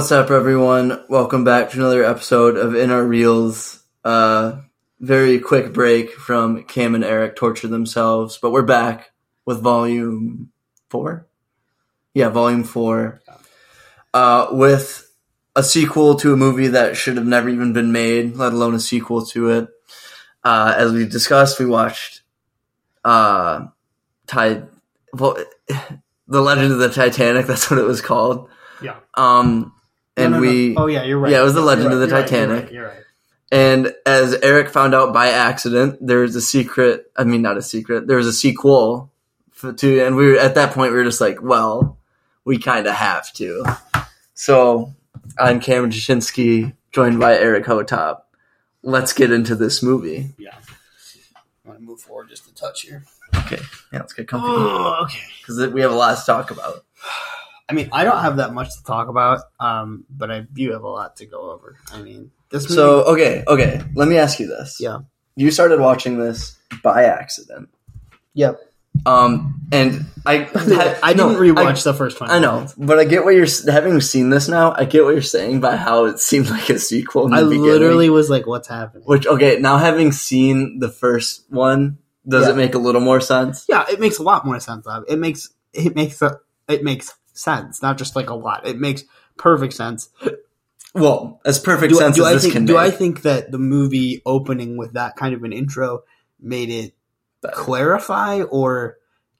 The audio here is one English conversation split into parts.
What's up, everyone? Welcome back to another episode of In Our Reels. Uh, very quick break from Cam and Eric torture themselves, but we're back with volume four. Yeah, volume four. Uh, with a sequel to a movie that should have never even been made, let alone a sequel to it. Uh, as we discussed, we watched uh, Tide, well, The Legend of the Titanic. That's what it was called. Yeah. Um, and No, no, no. we Oh yeah, you're right. Yeah, it was the You're Legend right, of the you're right, you're Titanic. right, You're right. And as Eric found out by accident, there was a secret. I mean, not a secret. There was a sequel for, to, and we were at that point we were just like, well, we kind of have to. So I'm Cameron Jashinsky, joined by Eric Hotop. Let's get into this movie. Yeah. I want to move forward just a touch here. Okay, yeah, let's get comfy Oh, okay. because we have a lot to talk about. I mean, I don't have that much to talk about, um, but I do have a lot to go over. I mean, this movie. So okay, okay, let me ask you this. Yeah. you started watching this by accident. Yep. Um, and I I no, didn't rewatch the first one. I know, but I get what you're having seen this now. I get what you're saying by how it seemed like a sequel. In I literally was like, "What's happening?" which okay, now having seen the first one, does Yeah. it make a little more sense? Yeah, it makes a lot more sense. Of it makes it makes a, it makes sense, not just like a lot. It makes perfect sense. Well, as perfect Do, sense do as I this think? can Do I think that the movie opening with that kind of an intro made it Better. clarify or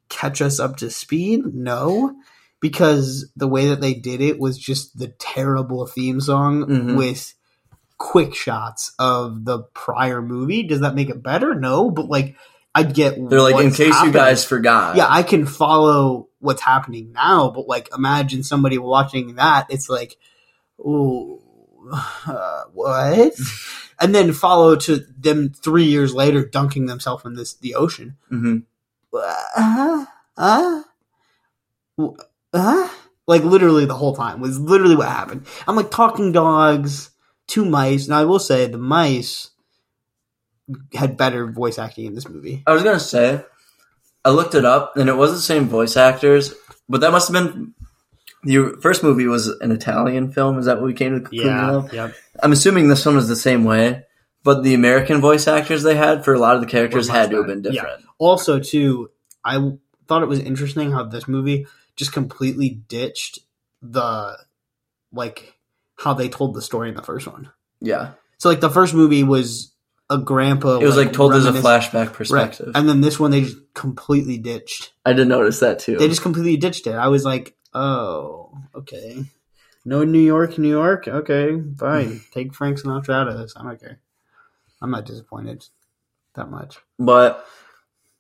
catch us up to speed? No, because the way that they did it was just the terrible theme song Mhm. with quick shots of the prior movie. Does that make it better? No, but like I'd get. They're like, in case you guys forgot. Yeah, I can follow what's happening now, but like imagine somebody watching that. It's like, ooh, uh, what? and then follow to them three years later dunking themselves in this the ocean. hmm Uh, uh, uh, like literally the whole time was literally what happened. I'm like talking dogs, two mice. Now I will say the mice had better voice acting in this movie. I was gonna say, I looked it up, and it was the same voice actors, but that must have been. The first movie was an Italian film. Is that what we came to the conclusion of? yeah. I'm assuming this one was the same way, but the American voice actors they had for a lot of the characters Were much had to have better. been Yeah. different. also too i thought it was interesting how this movie just completely ditched the like how they told the story in the first one Yeah, so like the first movie was a grandpa it was like, told as a flashback right perspective. and then this one they just completely ditched I did notice that too. they just completely ditched it i was like oh okay no new york new york okay fine take frank sinatra out of this i don't care i'm not disappointed that much but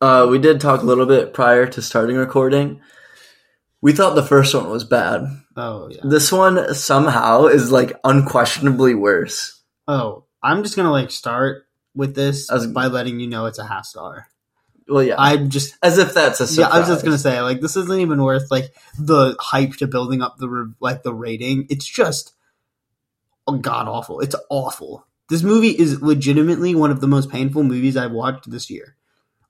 uh, we did talk a little bit prior to starting recording. We thought the first one was bad. oh yeah This one somehow is like unquestionably worse. Oh, I'm just gonna like start with this was- by letting you know it's a half star. Well, yeah, I'm just as if that's a surprise. yeah. I was just gonna say like this isn't even worth like the hype to building up the re- like the rating. It's just oh, god awful. It's awful. This movie is legitimately one of the most painful movies I've watched this year.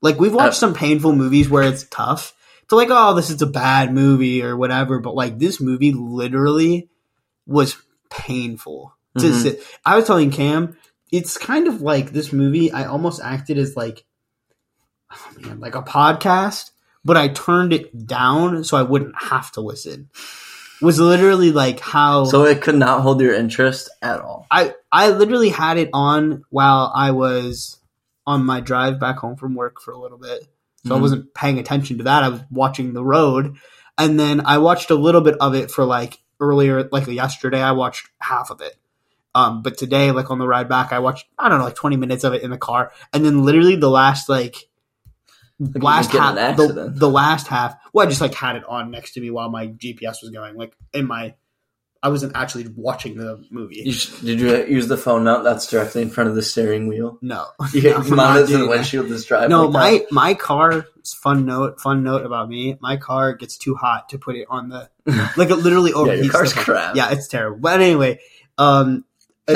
Like we've watched some painful movies where it's tough to like oh this is a bad movie or whatever, but like this movie literally was painful to Mhm. sit. I was telling Cam, it's kind of like this movie. I almost acted as like, oh man, like a podcast, but I turned it down so I wouldn't have to listen. Was literally like how So it could not hold your interest at all. I I literally had it on while I was on my drive back home from work for a little bit. So I Mhm. wasn't paying attention to that. I was watching the road. And then I watched a little bit of it for like earlier, like yesterday, I watched half of it. Um, but today, like on the ride back, I watched, I don't know, like 20 minutes of it in the car. And then literally the last, like, you last half, the, the last half, well, I just like had it on next to me while my GPS was going, like in my, I wasn't actually watching the movie. You did you use the phone mount that's directly in front of the steering wheel? no. You not mount it to the windshield this drive. No, like my that? my car. Fun note. Fun note about me. My car gets too hot to put it on the like it literally yeah, overheats. your car's crap. Yeah, it's terrible. But anyway, um,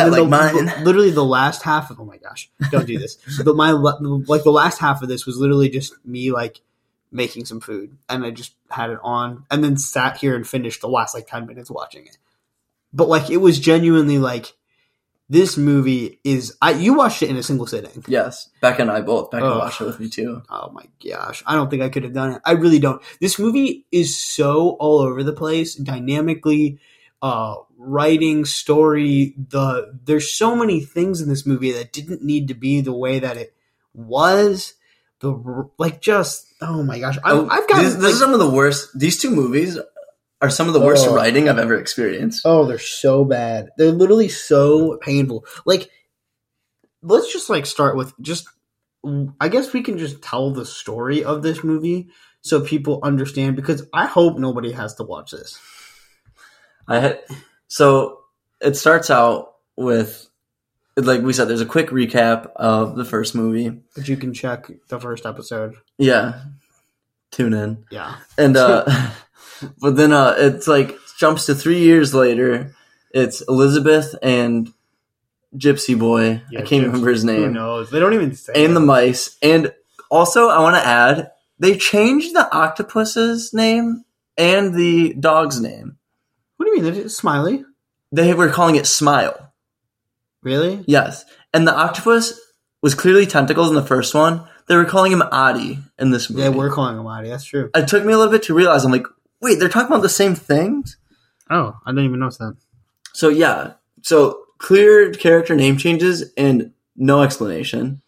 and then like the, mine. literally the last half of oh my gosh, don't do this. but my like the last half of this was literally just me like making some food, and I just had it on, and then sat here and finished the last like ten minutes watching it. but like it was genuinely like this movie is. I you watched it in a single sitting. Yes, Becca and I both. Becca Ugh. watched it with me too. Oh my gosh, I don't think I could have done it. I really don't. This movie is so all over the place, dynamically, uh, writing, story. The there's so many things in this movie that didn't need to be the way that it was. The like just oh my gosh, I, Oh, I've got these, this is some of the worst. These two movies are some of the worst Oh. writing I've ever experienced. Oh, they're so bad. They're literally so painful. Like, let's just like start with just. I guess we can just tell the story of this movie so people understand because I hope nobody has to watch this. I had so it starts out with like we said. There's a quick recap of the first movie. But you can check the first episode. Yeah, tune in. Yeah. And uh but then uh it's like jumps to three years later. It's Elizabeth and Gypsy Boy. I can't remember his name. Who knows? They don't even say. And the mice. And also I wanna add, they changed the octopus's name and the dog's name. Do you mean? It's Smiley? They were calling it Smile. Really? Yes. And the octopus was clearly tentacles in the first one. They were calling him Adi in this movie. Yeah, we're calling him Lottie. That's true. It took me a little bit to realize. I'm like, wait, they're talking about the same things. Oh, I didn't even notice that. So yeah, so clear character name changes and no explanation.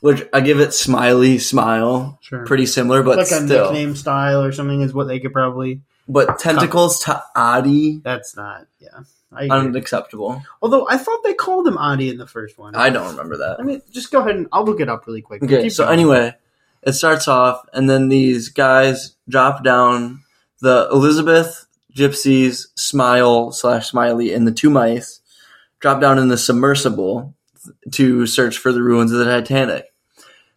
Which I give it smiley smile, Sure. pretty similar, but like a still. nickname style or something is what they could probably. But tentacles to Adi, That's not. Yeah. I agree. unacceptable. Although I thought they called him Adi in the first one. I don't remember that. I mean, just go ahead and I'll look it up really quick. Okay, Keep so going. anyway, it starts off, and then these guys drop down the Elizabeth gypsies, Smile slash Smiley, and the two mice drop down in the submersible to search for the ruins of the Titanic.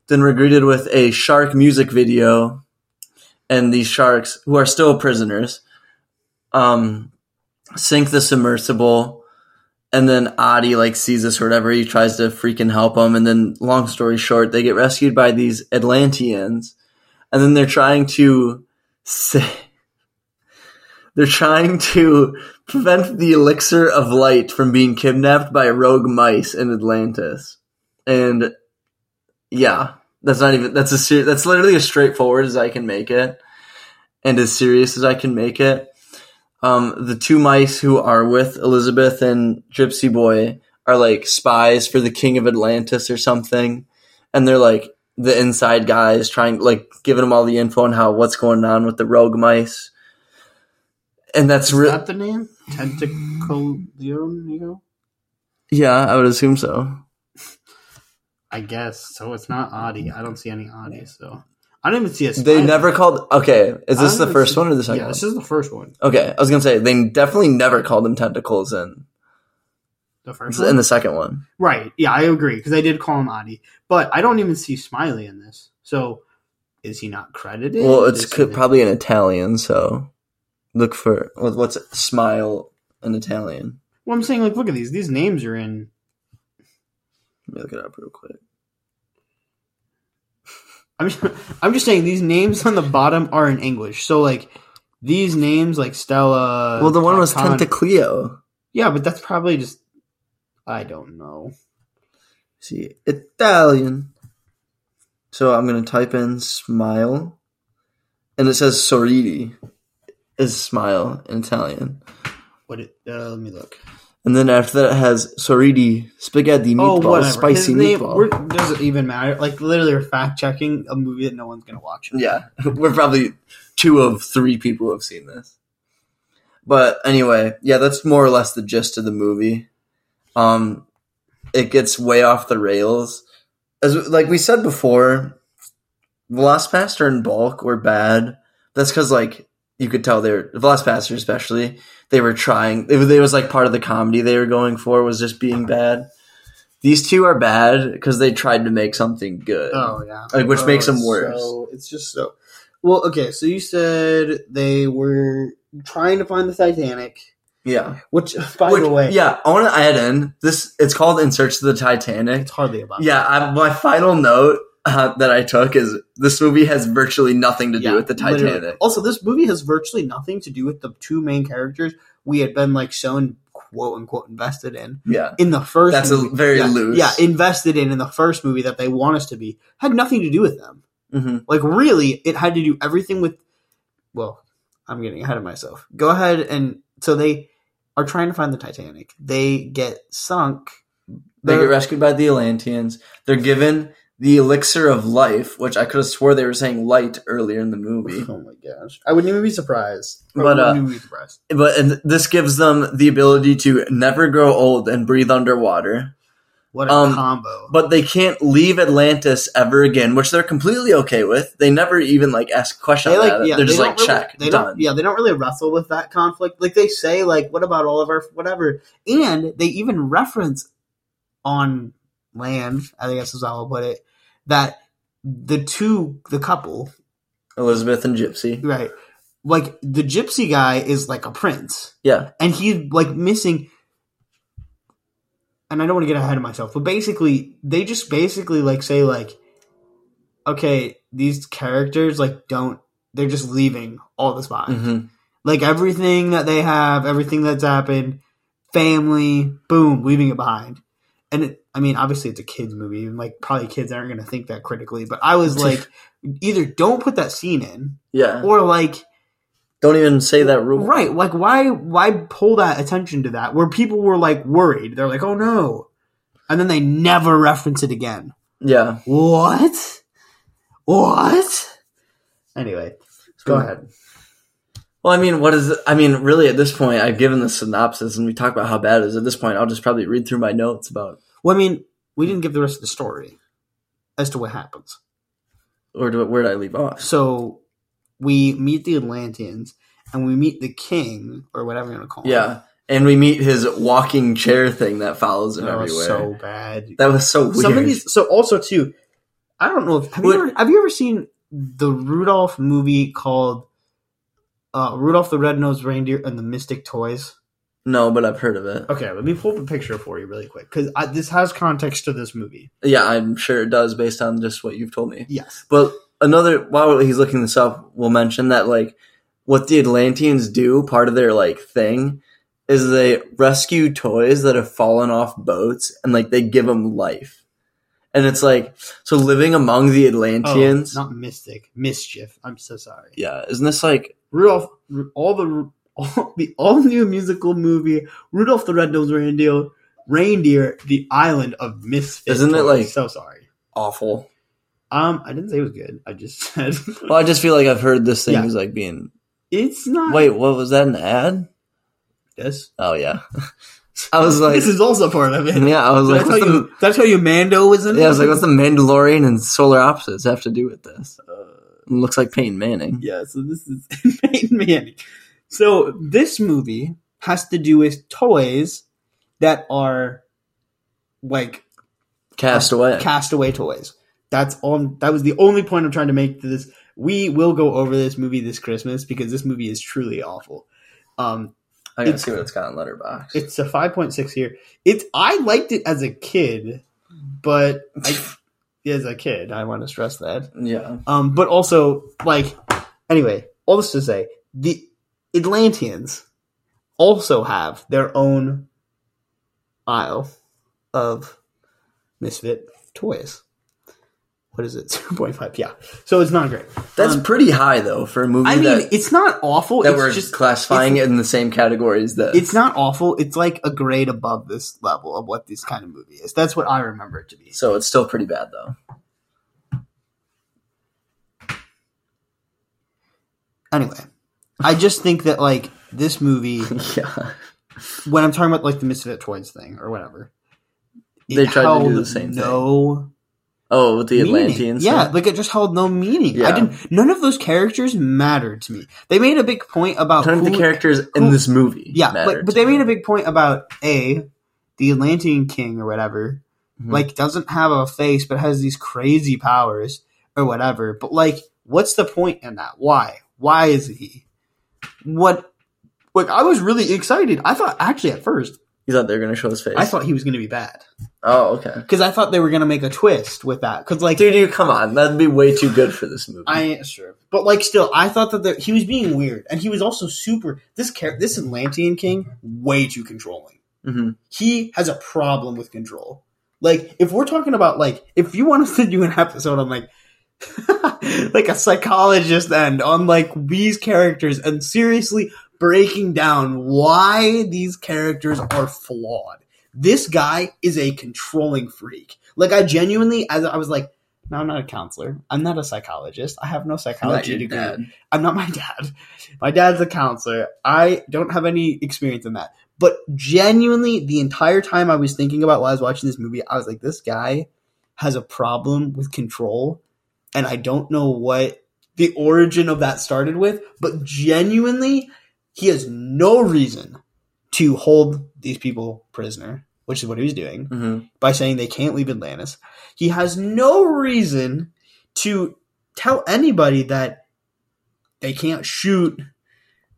Then we're greeted with a shark music video, and these sharks, who are still prisoners, um, sink the submersible and then Adi like sees this or whatever. He tries to freaking help them, and then long story short, they get rescued by these Atlanteans, and then they're trying to say they're trying to prevent the elixir of light from being kidnapped by rogue mice in Atlantis, and yeah, that's not even that's a ser- that's literally as straightforward as I can make it, and as serious as I can make it um, the two mice who are with Elizabeth and Gypsy Boy are like spies for the King of Atlantis or something, and they're like the inside guys trying like giving them all the info on how what's going on with the rogue mice, and that's Is real. that the name? Tentacle. yeah, I would assume so. I guess so. It's not Adi. I don't see any Adi. So I don't even see a. Smiley. They Smiley. never called. Okay, is this the first see- one or the second Yeah, one? this is the first one. Okay, I was gonna say they definitely never called them tentacles in The first in one. the second one. right. Yeah, I agree because I did call him Adi, but I don't even see Smiley in this. So is he not credited? Well, it's co- probably in Italian, so look for what's it? Smile in Italian. Well, I'm saying like, look at these. These names are in. Let me look it up real quick. I'm just, I'm just saying these names on the bottom are in English. So like these names like Stella. well, the one was Con- Tentaclio. Yeah, but that's probably just. I don't know. See, Italian. So I'm gonna type in smile, and it says sorridi is smile in Italian, What it? Uh, let me look. And then after that it has sorridi spaghetti Oh, meatball, whatever. spicy name meatball. doesn't even matter. Like literally, we're fact checking a movie that no one's gonna watch. Yeah, we're probably two of three people who have seen this. But anyway, yeah, that's more or less the gist of the movie. Um, it gets way off the rails. As like we said before, Last VelociPastor and Bulk were bad. That's because like you could tell they were VelociPastor especially they were trying. It was, it was like part of the comedy they were going for was just being bad. These two are bad because they tried to make something good. Oh yeah, Like, which Oh, makes them worse. So, it's just so. Well, okay. So you said they were trying to find the Titanic, Yeah. which, by Which- the way, yeah, I want to add in this. It's called "In Search of the Titanic." it's hardly about. Yeah, I, my final note uh, that I took is this movie has virtually nothing to do Yeah, with the literally. Titanic. Also, this movie has virtually nothing to do with the two main characters we had been like shown quote unquote invested in Yeah. in the first. That's a very yeah, loose. Yeah, invested in in the first movie that they want us to be had nothing to do with them. hmm Like really, it had to do everything with. Well, I'm getting ahead of myself. Go ahead and so they are trying to find the Titanic. They get sunk. They get They're- rescued by the Atlanteans. They're given the elixir of life, which I could have swore they were saying light earlier in the movie. Oh my gosh! I wouldn't even be surprised. I But, wouldn't uh, even be surprised. But and this gives them the ability to never grow old and breathe underwater. What a um, combo! But they can't leave Atlantis ever again, which they're completely okay with. They never even like ask questions. question they about like, it. yeah, they're they just like really, check, They done. don't, yeah, they don't really wrestle with that conflict. Like they say, like, what about all of our whatever? And they even reference on land. I think that's how I'll put it. That the two, the couple, Elizabeth and Gypsy. right? Like the gypsy guy is like a prince, Yeah. and he's like missing. And I don't want to get ahead of myself, but basically, they just basically like say like, okay, these characters like don't. They're just leaving all this behind. hmm like everything that they have, everything that's happened, family, boom, leaving it behind. And it, I mean, obviously it's a kids movie, and like probably kids aren't going to think that critically. But I was like, either don't put that scene in, Yeah. or like, Don't even say that rule. right, like why why pull that attention to that where people were like worried? They're like, oh no, and then they never reference it again. Yeah. What? What? Anyway, go hmm. ahead. Well, I mean, what is it? I mean, really, at this point, I've given the synopsis and we talked about how bad it is. At this point, I'll just probably read through my notes about, Well, I mean, we didn't give the rest of the story as to what happens. or do, where did I leave off? So we meet the Atlanteans and we meet the king or whatever you want to call him. Yeah. And we meet his walking chair thing that follows him everywhere. that was so bad. that was so weird. Some of these. So also too, I don't know if have you ever have you ever seen the Rudolph movie called uh, Rudolph the Red-Nosed Reindeer and the Mystic Toys? No, but I've heard of it. Okay, let me pull up a picture for you really quick because this has context to this movie. Yeah, I'm sure it does based on just what you've told me. Yes. But another, while he's looking this up, we'll mention that like what the Atlanteans do, part of their like thing, is they rescue toys that have fallen off boats and like they give them life. And it's like so living among the Atlanteans. Oh, not Mystic, Mischief. I'm so sorry. yeah, isn't this like Rudolph, all the all, the all new musical movie Rudolph the Red-Nosed Reindeer, Reindeer, the Island of Misfit. Isn't it like- so sorry? awful? Um, I didn't say it was good. I just said Well, I just feel like I've heard this thing Yeah. is like being. it's not. Wait, what was that? An ad? yes, Oh yeah, I was like, this is also part of it. yeah, I was Did I like, tell what's the, you? Did I you Mando was in it? yeah, I was like, what's the Mandalorian and solar opposites have to do with this? Uh, It looks like Peyton Manning. yeah, so this is Peyton Manning. So this movie has to do with toys that are like Cast away. castaway toys. That's all. That was the only point I'm trying to make to this. We will go over this movie this Christmas because this movie is truly awful. Um, I gotta see what it's got in Letterboxd. it's a 5.6 here. It's I liked it as a kid, but I, as a kid, I want to stress that. yeah, Um, but also like anyway, all this to say, the Atlanteans also have their own aisle of misfit toys. What is it? Two point five. Yeah. So it's not great. that's Um, pretty high though for a movie I mean, that it's not awful. that it's we're just classifying it in the same categories that it's not awful. It's like a grade above this level of what this kind of movie is. That's what I remember it to be. so it's still pretty bad though. Anyway, I just think that like this movie, yeah, when I'm talking about like the Misfit Toys thing or whatever, They tried to do the same thing. no oh, the meaning. Atlanteans, Yeah, like it just held no meaning. Yeah. I didn't. None of those characters mattered to me. They made a big point about none of the who- characters in this movie. Yeah, but, but they me. made a big point about a the Atlantean king or whatever. Mhm. Like doesn't have a face but has these crazy powers or whatever. But like, what's the point in that? Why? Why is he? What? Like I was really excited. I thought actually at first you thought they were gonna show his face. I thought he was to be bad oh, okay, because I thought they were to make a twist with that. Because like dude, you come on, that'd be way too good for this movie. I sure, but like still, I thought that there, he was being weird, and he was also super. This char- this Atlantean king, way too controlling. hmm he has a problem with control. Like, if we're talking about like, if you want us to do an episode on like, like a psychologist end on like these characters and seriously breaking down why these characters are flawed. This guy is a controlling freak. Like, I genuinely, as I was like, no, I'm not a counselor. I'm not a psychologist. I have no psychology degree. dad. I'm not my dad. My dad's a counselor. I don't have any experience in that. But genuinely, the entire time I was thinking about while I was watching this movie, I was like, this guy has a problem with control. And I don't know what the origin of that started with, but genuinely, he has no reason to hold these people prisoner, which is what he was doing hmm by saying they can't leave Atlantis. He has no reason to tell anybody that they can't shoot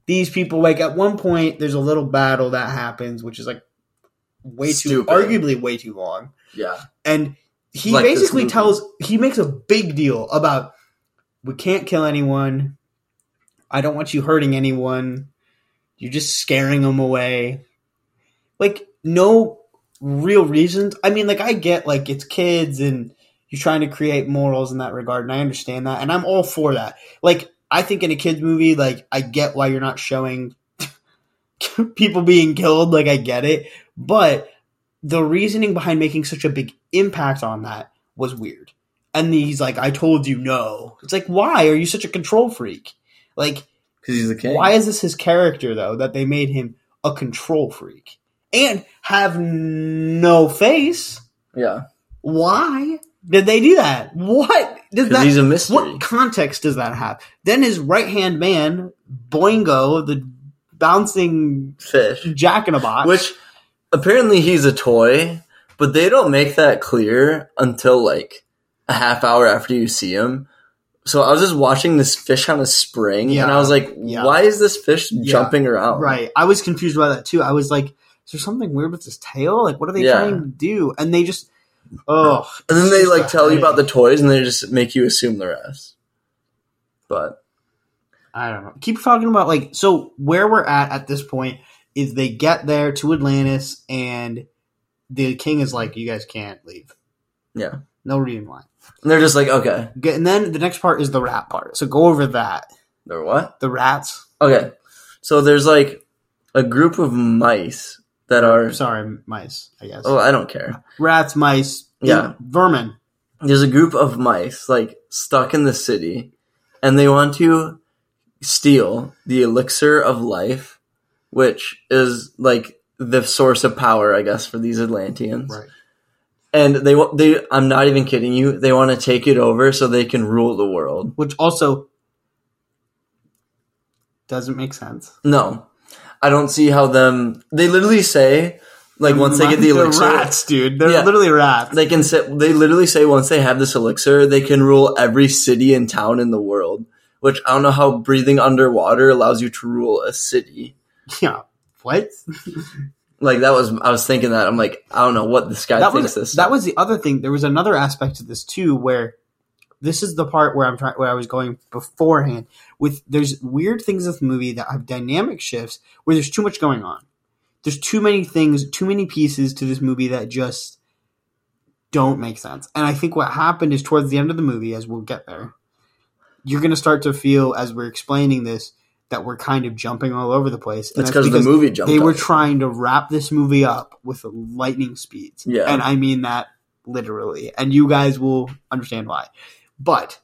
these people. Like at one point, there's a little battle that happens, which is like way too, arguably way too long. Yeah. And he Like basically tells, he makes a big deal about we can't kill anyone. I don't want you hurting anyone. You're just scaring them away. Like, no real reasons. I mean, like, I get, like, it's kids and you're trying to create morals in that regard, and I understand that, and I'm all for that. Like, I think in a kids movie, like, I get why you're not showing people being killed. Like, I get it. But the reasoning behind making such a big impact on that was weird. And he's like, I told you no. It's like, why are you such a control freak? Like, Because he's the king. why is this his character though that they made him a control freak and have no face? Yeah. Why did they do that? What does that? he's a mystery. What context does that have? Then his right hand man, Boingo, the bouncing Fish. jack in a box, Which apparently he's a toy, but they don't make that clear until like a half hour after you see him. So I was just watching this fish on a spring, and I was like, Yeah. "Why is this fish Yeah. jumping around?" Right. I was confused by that too. I was like, is there something weird with his tail? Like, what are they Yeah. trying to do? And they just, oh. And then they like tell you about the toys, and they just make you assume the rest. But I don't know. Keep talking about, like, so where we're at at this point is they get there to Atlantis and the king is like, you guys can't leave. yeah, No reason why. and they're just like, "Okay, Okay, And then the next part is the rat part. So go over that. or what?" The rats. Okay, so there's like a group of mice that are. Sorry, mice, I guess. Oh, I don't care. Rats, mice, Yeah. vermin. there's a group of mice like stuck in the city and they want to steal the elixir of life which is like the source of power i guess for these atlanteans Right. and they they i'm not even kidding you they want to take it over so they can rule the world Which also doesn't make sense. no i don't see how them they literally say like once they get the They're elixir rats, dude. They're Yeah. literally rats. they can say they literally say once they have this elixir they can rule every city and town in the world which i don't know how breathing underwater allows you to rule a city yeah. What? like that was i was thinking that i'm like i don't know what this guy that thinks was this that was the other thing. There was another aspect to this too, where this is the part where I'm trying where I was going beforehand. With there's weird things in this movie that have dynamic shifts where there's too much going on. There's too many things, too many pieces to this movie that just don't make sense. And I think what happened is towards the end of the movie, as we'll get there, you're going to start to feel as we're explaining this that we're kind of jumping all over the place. And it's that's because the movie jumped they were up. trying to wrap this movie up with lightning speeds. Yeah. And I mean that literally. And you guys will understand why. But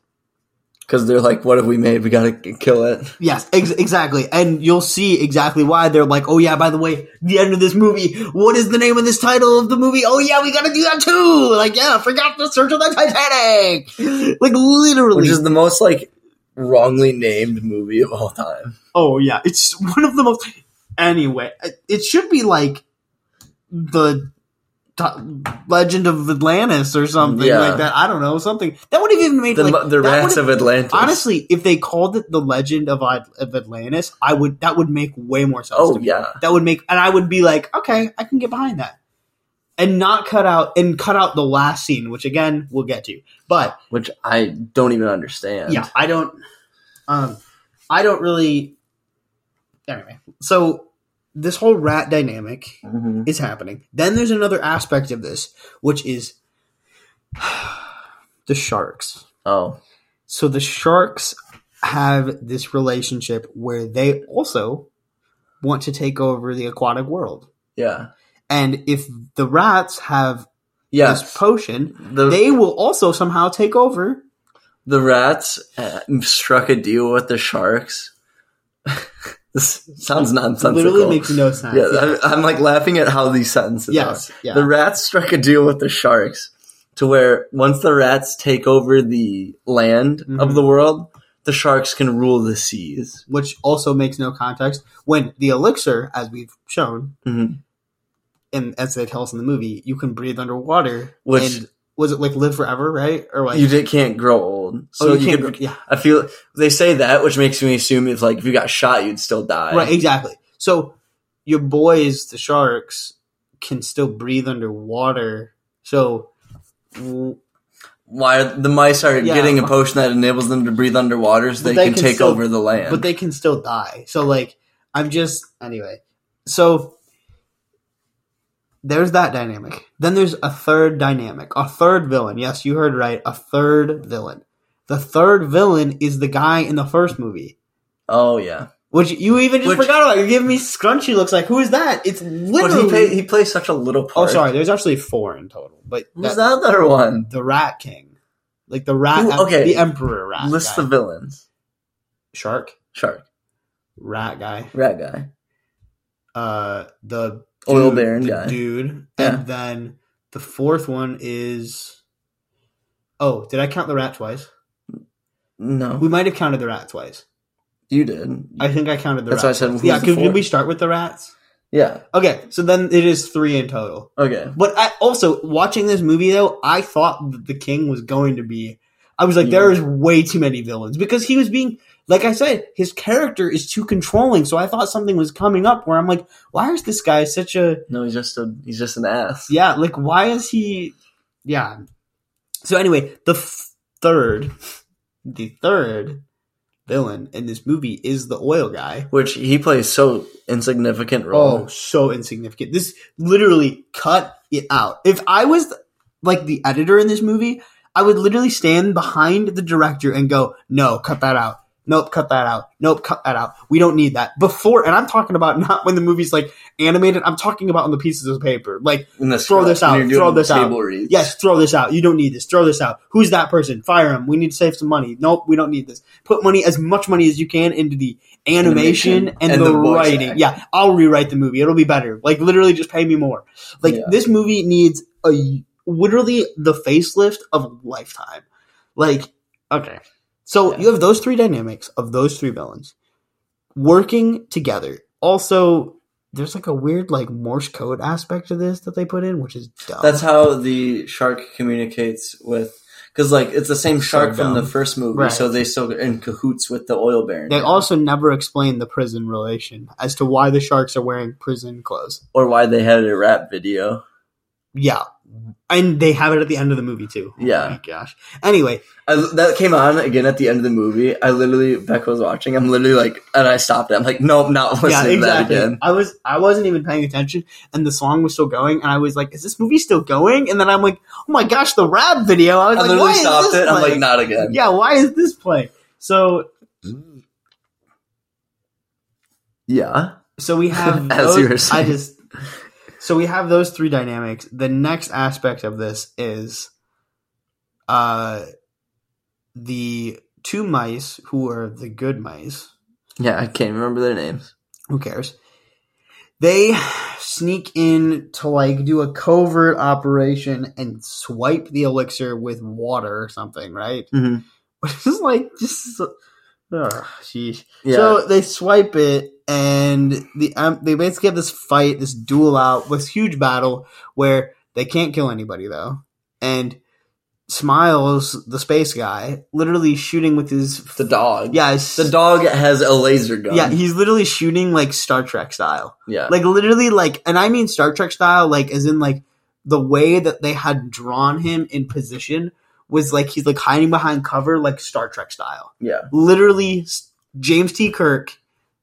because they're like what have we made we gotta kill it yes, ex- exactly. And you'll see exactly why they're like, oh yeah, by the way, the end of this movie, what is the name of this title of the movie? Oh yeah, we gotta do that too. Like, yeah, forgot the search of the Titanic. Like literally. which is the most like wrongly named movie of all time Oh yeah, it's one of the most. Anyway, it should be like the T- Legend of Atlantis or something Yeah. like that. I don't know something that would have even made the, like, the rats of atlantis Honestly, if they called it the Legend of, of Atlantis, I would that would make way more sense. oh to me. yeah that would make, and I would be like, okay, I can get behind that, and not cut out and cut out the last scene, which again we'll get to. But which i don't even understand yeah, I don't. Um, I don't really. Anyway, so this whole rat dynamic Mhm. is happening. Then there's another aspect of this, which is the sharks. Oh, So the sharks have this relationship where they also want to take over the aquatic world. yeah, And if the rats have yes. this potion, The they will also somehow take over. the rats uh, struck a deal with the sharks. this sounds nonsensical. Literally makes no sense. yeah, I'm, I'm like laughing at how these sentences Yes. are. Yeah. The rats struck a deal with the sharks to where once the rats take over the land of Mhm. the world, the sharks can rule the seas. which also makes no context when the elixir, as we've shown, Mhm. And as they tell us in the movie, you can breathe underwater. Which- and was it like live forever, right? Or like you did, can't grow old, oh, so oh, you, can't, could. yeah, I feel they say that, which makes me assume if like if you got shot, you'd still die. right, exactly. So your boys, the sharks, can still breathe underwater. So w- Why the mice are Yeah. getting a potion that enables them to breathe underwater, so they, they can, can take still- over the land. but they can still die. So like I'm just anyway. So there's that dynamic. Then there's a third dynamic, a third villain. Yes, you heard right, a third villain. The third villain is the guy in the first movie, oh yeah, which you even just Which- forgot about. You're giving me scrunchy looks like who is that? It's literally. he, play, he plays such a little part. oh, sorry. There's actually four in total, but Who's that- that other one? the Rat King, like the rat. Who- okay. the Emperor Rat. List guy. the villains: shark, shark, rat guy, rat guy, uh the Oil dude- baron guy. dude Yeah. and then the fourth one is oh did i count the rat twice No, we might have counted the rat twice you did. i think i counted the That's why I said yeah because did we start with the rats Yeah. okay so then it is three in total Okay. but I, also watching this movie though i thought that the king was going to be i was like Yeah. there is way too many villains because he was being like I said, his character is too controlling. So I thought something was coming up where I'm like, why is this guy such a No, he's just a he's just an ass. Yeah, like why is he? Yeah. So anyway, the f- third, the third villain in this movie is the oil guy. Which he plays so insignificant role. Oh, so insignificant. This literally cut it out. If I was like the editor in this movie, I would literally stand behind the director and go, "No, cut that out." Nope, cut that out. Nope, cut that out. We don't need that. Before, and I'm talking about not when the movie's like animated. I'm talking about on the pieces of paper. Like, Throw this script, when out, throw this out. reads. Yes, throw this out. You don't need this. Throw this out. Who's that person? Fire him. We need to save some money. Nope, we don't need this. Put money, as much money as you can, into the animation, Animation and, and the, the writing. act. Yeah, I'll rewrite the movie. It'll be better. Like literally, just pay me more. Like Yeah. this movie needs a literally the facelift of a lifetime. Like okay, so Yeah. you have those three dynamics of those three villains working together. Also. There's like a weird like Morse code aspect to this that they put in, which is dumb. That's how the shark communicates with because like it's the same shark from the first movie, Right. so they still in cahoots with the oil baron. They also never explain the prison relation as to why the sharks are wearing prison clothes. or why they had a rap video. Yeah. And they have it at the end of the movie too. Oh yeah. Oh my gosh. Anyway, I, that came on again at the end of the movie. I literally Becca was watching. I'm literally like, and I stopped it. I'm like, nope, not listening yeah, to that again. I was I wasn't even paying attention and the song was still going and I was like, is this movie still going? And then I'm like, oh my gosh, the rap video. I was I like, literally why stopped is this it. I'm like, not again. Yeah, why is this playing? So Yeah. so we have As those, you were I saying. just so we have those three dynamics. The next aspect of this is uh the two mice who are the good mice. Yeah, I can't remember their names. Who cares? They sneak in to like do a covert operation and swipe the elixir with water or something, right? Mm-hmm. Which is like just sheesh. Yeah. So they swipe it, and the um, they basically have this fight, this duel out, this huge battle where they can't kill anybody though, and Smiles, the space guy, literally shooting with his the dog. yeah, The dog has a laser gun. yeah, he's literally shooting like Star Trek style, yeah. like literally like, and I mean Star Trek style, like as in like the way that they had drawn him in position was like he's like hiding behind cover, like Star Trek style yeah. literally James T. Kirk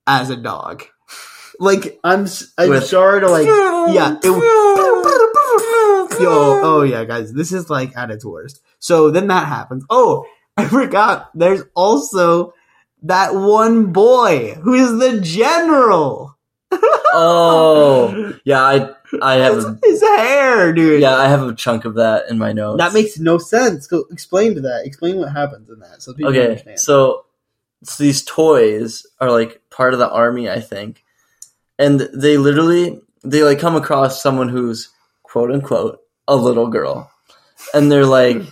as a dog. like I'm s- I'm With- sorry to like yeah. It, yo, oh yeah, guys, this is like at its worst. So then that happens. Oh, I forgot. There's also that one boy who is the general. Oh, yeah, I I have a, his hair, dude. yeah I have a chunk of that in my notes. That makes no sense. Go explain to that. Explain what happens in that so people okay. understand. So, so these toys are like part of the army, I think, and they literally they like come across someone who's quote unquote a little girl, and they're like.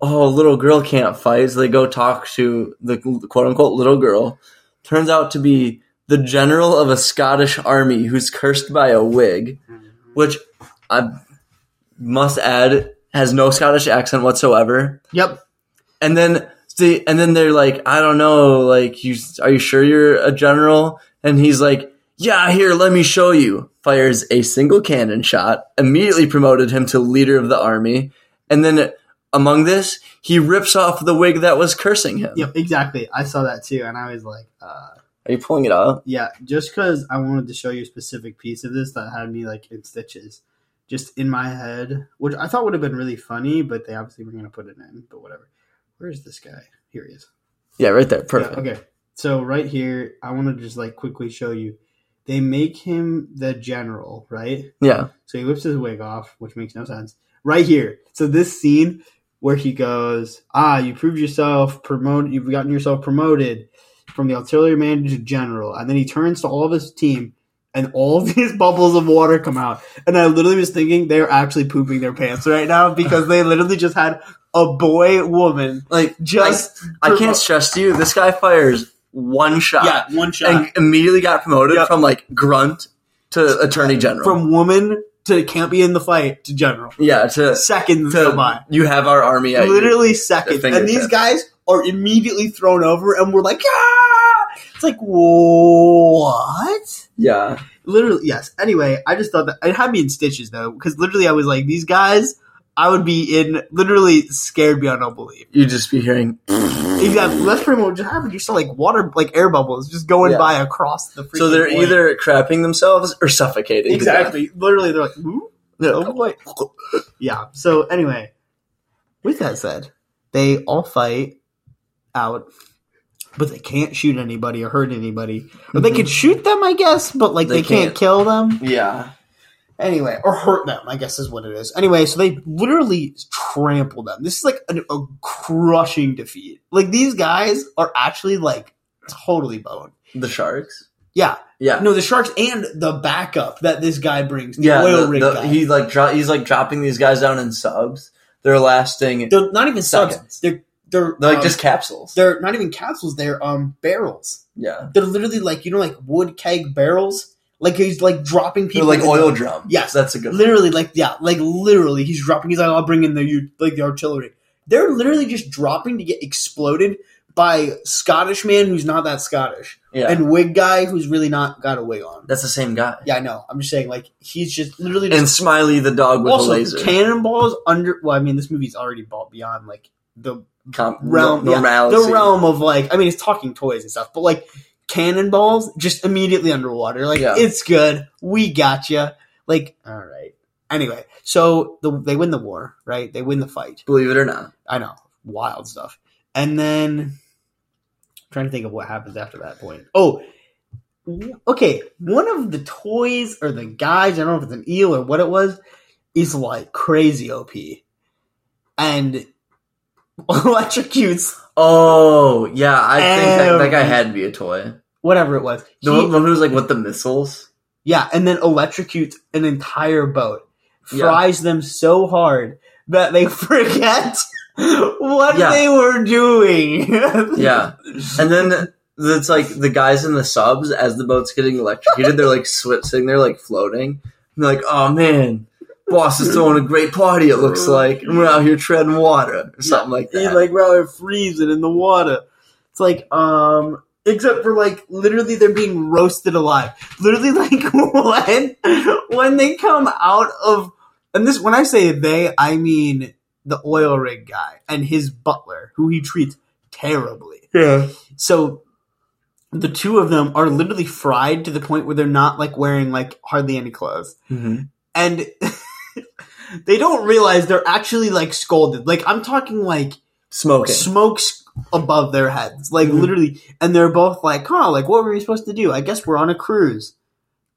Oh, little girl can't fight. So they go talk to the quote unquote little girl. Turns out to be the general of a Scottish army who's cursed by a wig. which I must add has no Scottish accent whatsoever. Yep. And then the and then they're like, I don't know, like you are you sure you're a general? And he's like, Yeah, here, let me show you. Fires a single cannon shot, immediately promoted him to leader of the army, and then among this, he rips off the wig that was cursing him. Yep. Exactly. I saw that too, and I was like, uh, Are you pulling it up? yeah. Just because I wanted to show you a specific piece of this that had me like in stitches, just in my head, which I thought would have been really funny, but they obviously were going to put it in. But whatever. Where's this guy? Here he is. Yeah, right there. Yeah, Perfect. okay. So right here, I want to just like quickly show you. They make him the general, right? Yeah. So he whips his wig off, which makes no sense. Right here. So this scene where he goes, "Ah, you proved yourself promoted. You've gotten yourself promoted from the artillery manager to general." And then he turns to all of his team, and all of these bubbles of water come out. And I literally was thinking they're actually pooping their pants right now because they literally just had a boy woman Like just I can't stress to you, this guy fires one shot. yeah one shot and immediately got promoted Yep. from like grunt to attorney general. from woman to can't be in the fight to general. yeah, to, Seconds to go by. you have our army literally seconds. the And these guys are immediately thrown over, and we're like, ah! It's like, what? yeah. Literally, yes. Anyway, I just thought that it had me in stitches though, because literally I was like, these guys, I would be in literally scared beyond all belief. You'd just be hearing Exactly. That's pretty much what just happened. You saw like water, like air bubbles, just going Yeah. by across the. so they're point. either crapping themselves or suffocating. exactly. Literally, they're like, Ooh? oh boy. Yeah. So anyway, with that said, they all fight out, but they can't shoot anybody or hurt anybody. Or they Mhm. could shoot them, I guess, but like they, They can't. can't. kill them. Yeah. Anyway, or hurt them, I guess is what it is. Anyway, so they literally trample them. This is like a, a crushing defeat. Like these guys are actually like totally boned. The sharks. Yeah. Yeah. No, the sharks and the backup that this guy brings. The yeah. oil the- rig the- guy. he like dro- he's like dropping these guys down in subs. They're lasting. they're not even subs. They're they're, They're like um, just capsules. they're not even capsules. They're um barrels. Yeah. They're literally like you know like wood keg barrels. Like he's like dropping They're people like oil the- drum. Yes. That's a good. Literally like yeah, like literally he's dropping. He's like I'll bring in the you like the artillery. They're literally just dropping to get exploded by Scottish man who's not that Scottish Yeah. and wig guy who's really not got a wig on. That's the same guy. Yeah, I know. I'm just saying like he's just literally just And Smiley the dog with also a laser. cannonballs under. Well, I mean this movie's already bought beyond like the Com- realm, yeah, normality. the realm of like, I mean, it's talking toys and stuff, but like cannonballs just immediately underwater. Like, Yeah. it's good. We got you. Like, all right. Anyway, so the, they win the war, right? They win the fight. Believe it or not. I know, wild stuff. And then, I'm trying to think of what happens after that point. Oh, okay. One of the toys or the guys, I don't know if it's an eel or what it was, is like crazy OP, and electrocutes Oh yeah, I think that, that guy had to be a toy. whatever it was. The He- one who was like with the missiles. yeah, and then electrocutes an entire boat, Yeah. fries them so hard that they forget what Yeah. they were doing. Yeah, and then it's like the guys in the subs as the boat's getting electrocuted. They're like swi- sitting there like floating. And they're like, oh man, boss is throwing a great party. It looks like, and we're out here treading water or something like that. like rather freezing in the water. It's like, um, except for like literally they're being roasted alive. Literally, like when when they come out of and this when I say they, I mean the oil rig guy and his butler, who he treats terribly. yeah, So the two of them are literally fried to the point where they're not like wearing like hardly any clothes. Mm-hmm. And they don't realize they're actually like scolded. Like I'm talking like Smoking. smokes above their heads. Like Mhm. literally and they're both like, "Huh, like what were we supposed to do? I guess we're on a cruise."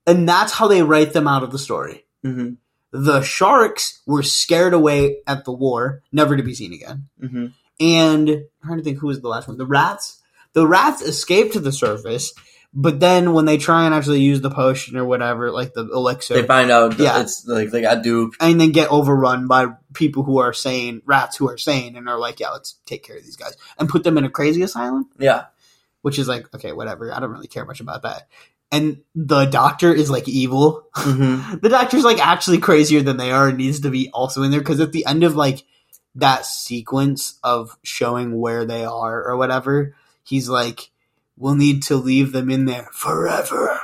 And that's how they write them out of the story. Mm-hmm. The sharks were scared away at the war, never to be seen again. Mm-hmm. And I'm trying to think who was the last one. The rats. The rats escaped to the surface, but then when they try and actually use the potion or whatever, like the elixir, They find out that Yeah. it's like they got duped. and then get overrun by people who are sane, rats who are sane, and are like, yeah, let's take care of these guys and put them in a crazy asylum, Yeah. which is like, okay, whatever. I don't really care much about that. And the doctor is like evil. Mm-hmm. the doctor's like actually crazier than they are and needs to be also in there because at the end of like that sequence of showing where they are or whatever, he's like, we'll need to leave them in there forever.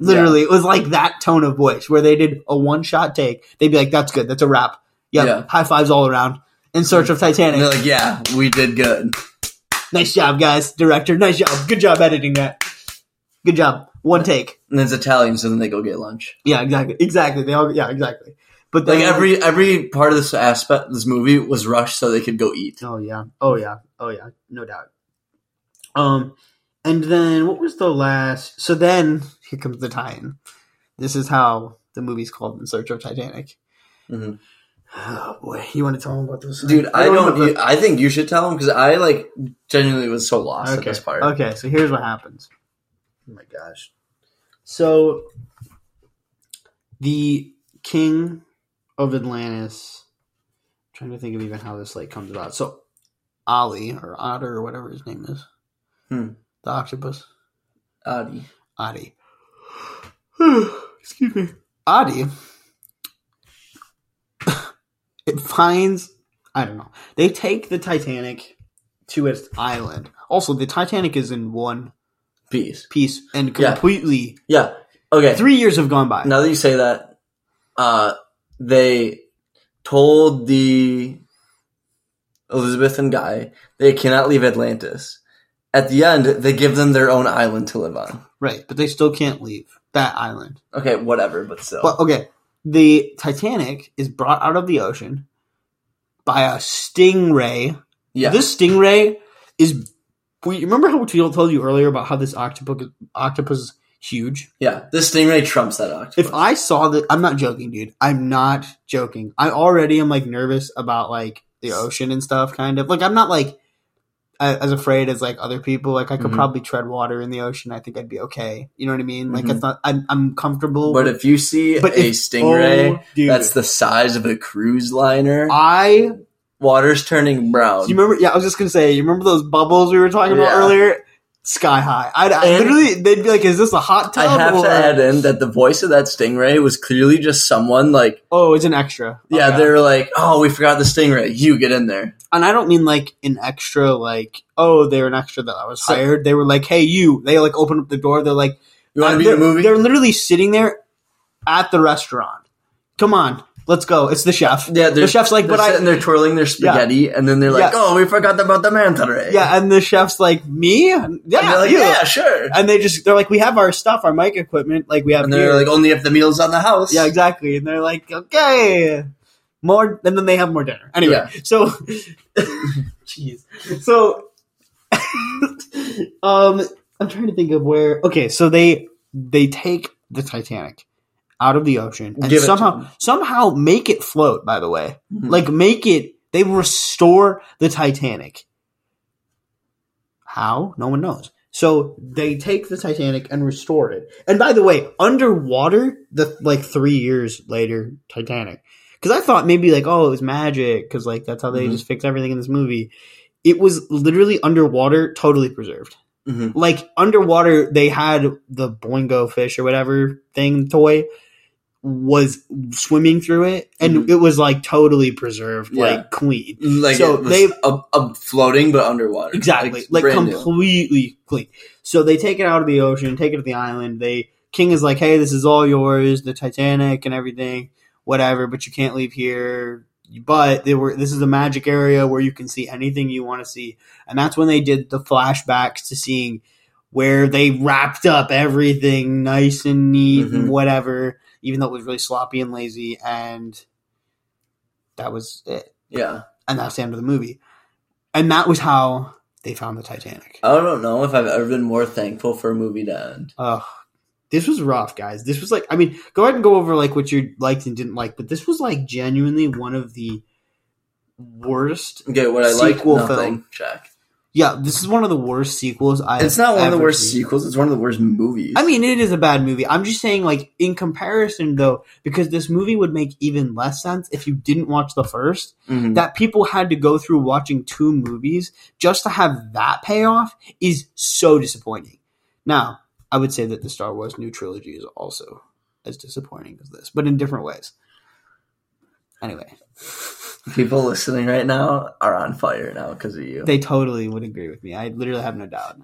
Literally, it was like that tone of voice where they did a one shot take. They'd be like, that's good. That's a wrap. Yep, Yeah. High fives all around. In search of Titanic. they're like, yeah, we did good. nice job, guys. Director, nice job. Good job editing that. Good job. One take. And it's Italian, so then they go get lunch. Yeah, exactly. Exactly. They all, yeah, exactly. But Like every every part of this aspect, this movie was rushed so they could go eat. Oh yeah. Oh yeah. Oh yeah. No doubt. Um, and then what was the last? So then here comes the tie-in. This is how the movie's called In Search of Titanic. Mm-hmm. Oh boy, you want to tell them about this, Dude, I don't. have you- I think you should tell them because I like genuinely was so lost the- at this part. Okay, so here's what happens. Oh my gosh. So the king of Atlantis. I'm trying to think of even how this like comes about. So Ali or Otter or whatever his name is. Hmm. The octopus. Adi. Adi. Excuse me. Adi. it finds. I don't know. They take the Titanic to its island. Also, the Titanic is in one Peace. piece and Yeah. completely. Yeah. Okay. Three years have gone by. Now that you say that, uh, they told the Elizabeth and Guy they cannot leave Atlantis. At the end, they give them their own island to live on. Right, but they still can't leave that island. Okay, whatever, but still. But okay, the Titanic is brought out of the ocean by a stingray yeah. This stingray is. We remember how we told you earlier about how this octopus octopus is huge. yeah. This stingray trumps that octopus. If I saw that, I'm not joking, dude. I'm not joking. I already am like nervous about like the ocean and stuff. Kind of like I'm not like as afraid as like other people. Like I could Mhm. probably tread water in the ocean. I think I'd be okay. You know what I mean? Like Mhm. it's not. I'm, I'm comfortable. but if you see But a if- stingray oh, that's the size of a cruise liner, I water's turning brown. You remember? Yeah, I was just gonna say. You remember those bubbles we were talking about earlier? Sky high. I'd, I literally, they'd be like, "Is this a hot tub?" I have or- to add in that the voice of that stingray was clearly just someone like, Oh, it's an extra. yeah, Okay. they were like, oh, we forgot the stingray. You get in there. and I don't mean like an extra, like oh, they're an extra that I was hired. They were like, "Hey, you." They like open up the door. They're like, You want to uh, be in the movie? They're literally sitting there at the restaurant. Come on, let's go. It's the chef. Yeah, the chef's like, they're "But I." sitting there twirling their spaghetti, and then they're like, Yeah. "Oh, we forgot about the manta ray." Yeah, and the chef's like, "Me? Yeah, and like, you." "Yeah, sure." And they just they're like, "We have our stuff, our mic equipment. Like we have." And they're gear." like, "Only if the meal's on the house." Yeah, exactly. And they're like, okay, more, and then they have more dinner. Anyway, Yeah. so, jeez. So, um, I'm trying to think of where. Okay, so they they take the Titanic out of the ocean and Give somehow somehow make it float. By the way, Mhm. like make it. They restore the Titanic. How? No one knows. So they take the Titanic and restore it. And by the way, underwater, the like three years later, Titanic. Because I thought maybe like, oh, it was magic, because like that's how they Mhm. just fix everything in this movie. It was literally underwater, totally preserved. Mhm. Like underwater, they had the Boingo fish or whatever thing toy was swimming through it, and Mhm. it was like totally preserved, Yeah. like clean. like So they- a, floating but underwater. Exactly. Like, new. completely clean. So they take it out of the ocean, take it to the island. They King is like, "Hey, this is all yours, the Titanic and everything, whatever, but you can't leave here." But they were this is a magic area where you can see anything you want to see. And that's when they did the flashbacks to seeing where they wrapped up everything nice and neat Mhm. and whatever, even though it was really sloppy and lazy, and that was it. Yeah. And that's the end of the movie. And that was how they found the Titanic. I don't know if I've ever been more thankful for a movie to end. Ugh. This was rough, guys. This was like, I mean, go ahead and go over like what you liked and didn't like, but this was like genuinely one of the worst. Okay, what I like, nothing. film. Check. Yeah, this is one of the worst sequels I. It's not one of the worst sequels. It's one of the worst movies. I mean, it is a bad movie. I'm just saying, like, in comparison, though, because this movie would make even less sense if you didn't watch the first, Mhm. that people had to go through watching two movies just to have that payoff is so disappointing. Now, I would say that the Star Wars new trilogy is also as disappointing as this, but in different ways. Anyway, people listening right now are on fire now because of you. they totally would agree with me. I literally have no doubt.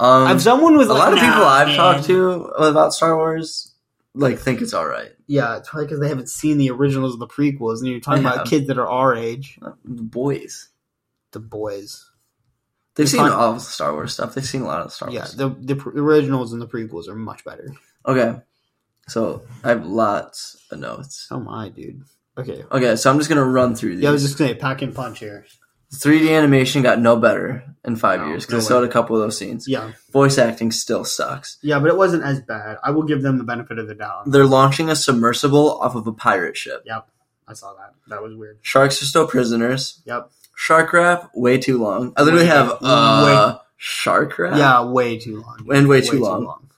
um, if someone was a like, lot of people "Nah, I've man." talked to about Star Wars like think it's all right. yeah, it's probably because they haven't seen the originals of the prequels, and you're talking I about kids that are our age, The boys, the boys. they've It's seen fine. all of the Star Wars stuff. They've seen a lot of Star Wars. Yeah, the the pr- originals and the prequels are much better. Okay, so I have lots of notes. Oh my, dude. Okay. Okay, so I'm just gonna run through these. Yeah, I was just gonna say pack and punch here. 3D animation got no better in five No, years because no I saw way. a couple of those scenes. Yeah, Voice acting still sucks. yeah, but it wasn't as bad. I will give them the benefit of the doubt. They're launching a submersible off of a pirate ship. Yep, I saw that. That was weird. Sharks are still prisoners. Yep. Shark rap, way too long. I literally have uh, shark rap. Yeah, way too long. And way too long.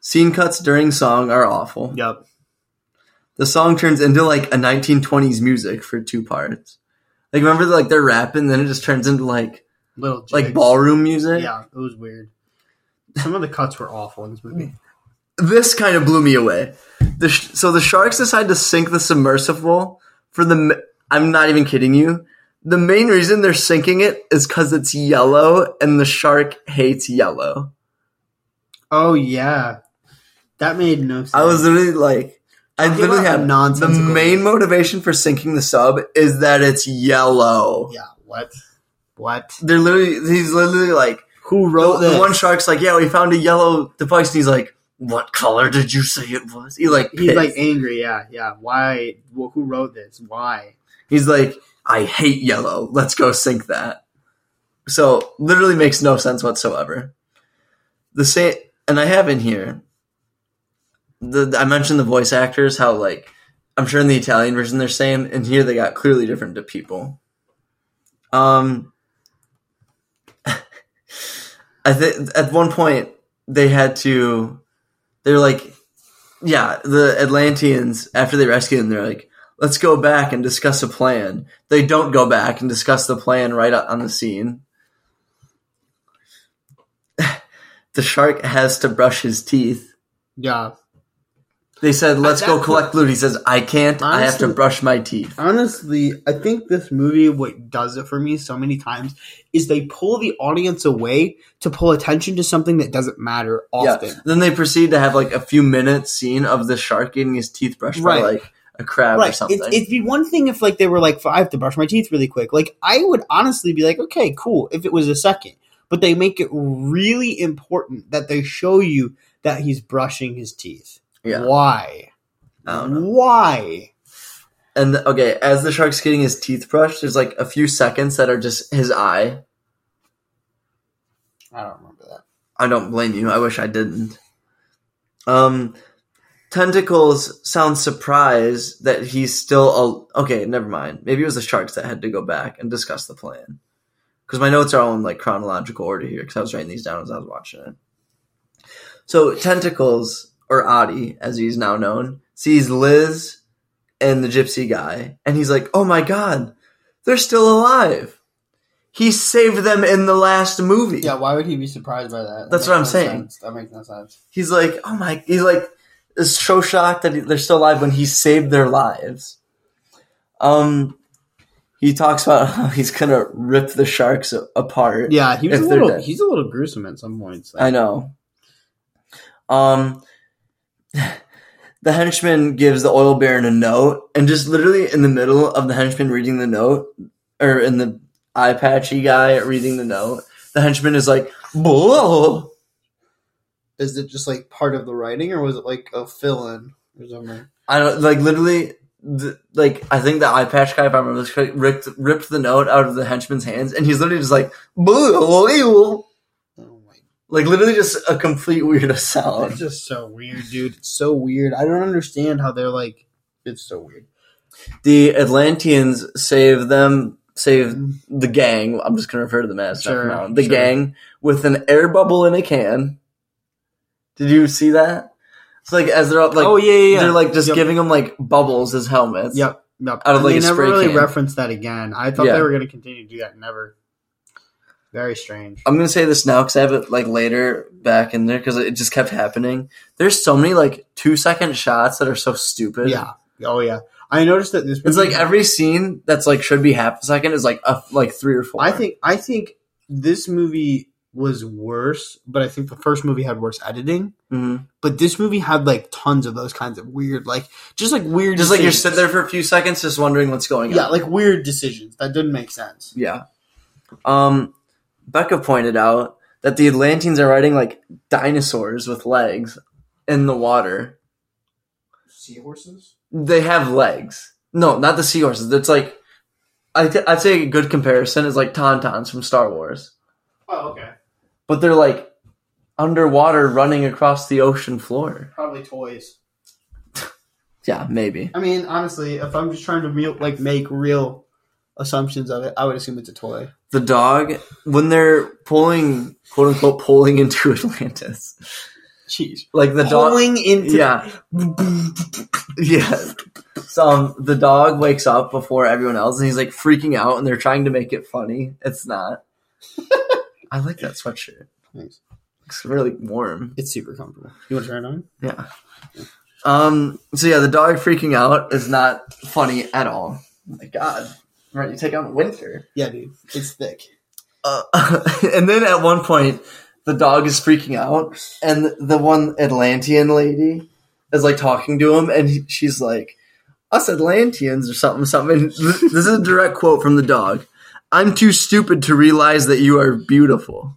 Scene cuts during song are awful. Yep. The song turns into like a 1920s music for two parts. Like remember, like they're rapping, then it just turns into like Little like ballroom music. Yeah, it was weird. Some of the cuts were awful in this movie. This kind of blew me away. The sh- so the sharks decide to sink the submersible for the. m- I'm not even kidding you. The main reason they're sinking it is because it's yellow, and the shark hates yellow. Oh yeah, that made no sense. I was literally like, I literally have nonsense. the main motivation for sinking the sub is that it's yellow. yeah. What? What? They're literally, he's literally like, Who wrote the this? one shark's like, yeah, we found a yellow device, and he's like, what color did you say it was? He like, He's pissed. like angry. Yeah, yeah. Why? Well, who wrote this? Why? he's like, I hate yellow. Let's go sink that. So literally makes no sense whatsoever. The same, and I have in here. The I mentioned the voice actors, how like I'm sure in the Italian version they're same, and here they got clearly different to people. Um, I think at one point they had to. They're like, yeah, the Atlanteans after they rescue them, they're like, let's go back and discuss a plan. They don't go back and discuss the plan right on the scene. the shark has to brush his teeth. Yeah. They said, let's go collect loot. He says, I can't. I have to Honestly- brush my teeth. Honestly, I think this movie, what does it for me so many times, is they pull the audience away to pull attention to something that doesn't matter often. Yeah. Then they proceed to have like a few minutes scene of the shark getting his teeth brushed Right. by like a crab or Right. something. It, it'd be one thing if like they were like, I have to brush my teeth really quick. Like I would honestly be like, okay, cool, if it was a second. But they make it really important that they show you that he's brushing his teeth. Yeah. Why? I don't know. Why? And the, okay, as the shark's getting his teeth brushed, there's like a few seconds that are just his eye. I don't remember that. I don't blame you. I wish I didn't. Um, Tentacles sounds surprised that he's still a, okay. Never mind. Maybe it was the sharks that had to go back and discuss the plan. Because my notes are all in like chronological order here. Because I was writing these down as I was watching it. So Tentacles or Adi, as he's now known, sees Liz and the gypsy guy, and he's like, "Oh my god, they're still alive." He saved them in the last movie. Yeah, why would he be surprised by that? That's what I'm saying. That makes no sense. he's like, oh my, he's like, is so shocked that they're still alive when he saved their lives. Um, he talks about how he's gonna rip the sharks apart. Yeah, he was a little. dead. He's a little gruesome at some points. I know. Um, the henchman gives the oil baron a note, and just literally in the middle of the henchman reading the note, or in the eye patchy guy reading the note, the henchman is like, "Whoa!" Is it just like part of the writing, or was it like a fill in or something? I don't like literally. The, like I think the eye patch guy, if I remember ripped, ripped the note out of the henchman's hands, and he's literally just like, "Boo! Like literally just a complete weirdo It's just so weird, dude. It's so weird. I don't understand how they're like. It's so weird. The Atlanteans save them, save the gang. I'm just gonna refer to them as Sure, now. The sure. gang with an air bubble in a can. Did you see that? It's like as they're up, like oh yeah, yeah, yeah. they're like just Yep. giving them like bubbles as helmets. Yep. Yep. Out of, And like, they a never spray really can. referenced that again. I thought Yeah. they were going to continue to do that. Never. Very strange. I'm gonna say this now because I have it like later back in there because it just kept happening. There's so many like two second shots that are so stupid. Yeah. Oh yeah. I noticed that this. It's like every scene that's like should be half a second is like a, like three or four. I think. I think this movie was worse, but I think the first movie had worse editing. Mhm. But this movie had like tons of those kinds of weird, like just like weird. just like you're sitting there for a few seconds just wondering what's going Yeah, on. Yeah, like weird decisions that didn't make sense. Yeah. Um, Becca pointed out that the Atlanteans are riding like dinosaurs with legs in the water. Seahorses. They have legs. No, not the seahorses. It's like I th- I'd say a good comparison is like tauntauns from Star Wars, Oh, okay. but they're like underwater running across the ocean floor. Probably toys. Yeah, maybe. I mean, honestly, if I'm just trying to real, like make real assumptions of it, I would assume it's a toy. The dog when they're pulling quote unquote pulling into Atlantis, Jeez. like the dog. Pulling into Yeah, yeah. So um, the dog wakes up before everyone else, and he's like freaking out, and they're trying to make it funny. It's not. I like that sweatshirt. Thanks. It's really warm. It's super comfortable. You want to try it on? Yeah. Um. So yeah, the dog freaking out is not funny at all. Oh my God. Right, you take on winter. Yeah, dude. It's thick. Uh, and then at one point, the dog is freaking out, and the one Atlantean lady is like talking to him, and he, she's like, "Us Atlanteans or something, something." This is a direct quote from the dog. I'm too stupid to realize that you are beautiful.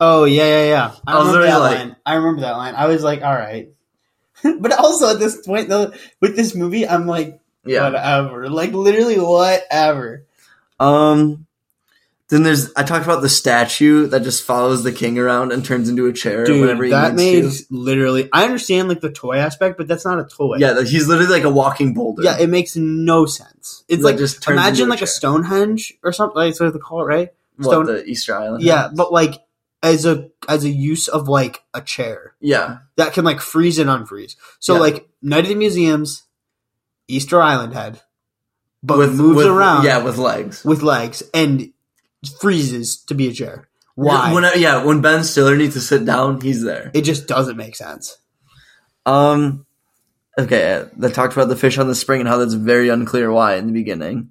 Oh yeah, yeah, yeah. I, I was remember that like- line. I remember that line. I was like, all right. but also at this point, though, with this movie, I'm like, Yeah. whatever. Like literally, whatever. Um. Then there's I talked about the statue that just follows the king around and turns into a chair Dude, whenever he that makes literally. I understand like the toy aspect, but that's not a toy. Yeah, like, he's literally like a walking boulder. yeah. It makes no sense. It's That like just imagine a like a. Stonehenge or something. Like, that's what they call it, right? what the Easter Island. Yeah, has. but like as a as a use of like a chair yeah, that can like freeze and unfreeze. So Yeah. like Night of the Museums, Easter Island head, but with moves with- around Yeah, with legs. with legs and freezes to be a chair. Why? When I- yeah, when Ben Stiller needs to sit down, he's there. it just doesn't make sense. Um, okay, they talked about the fish on the spring and how that's very unclear why in the beginning.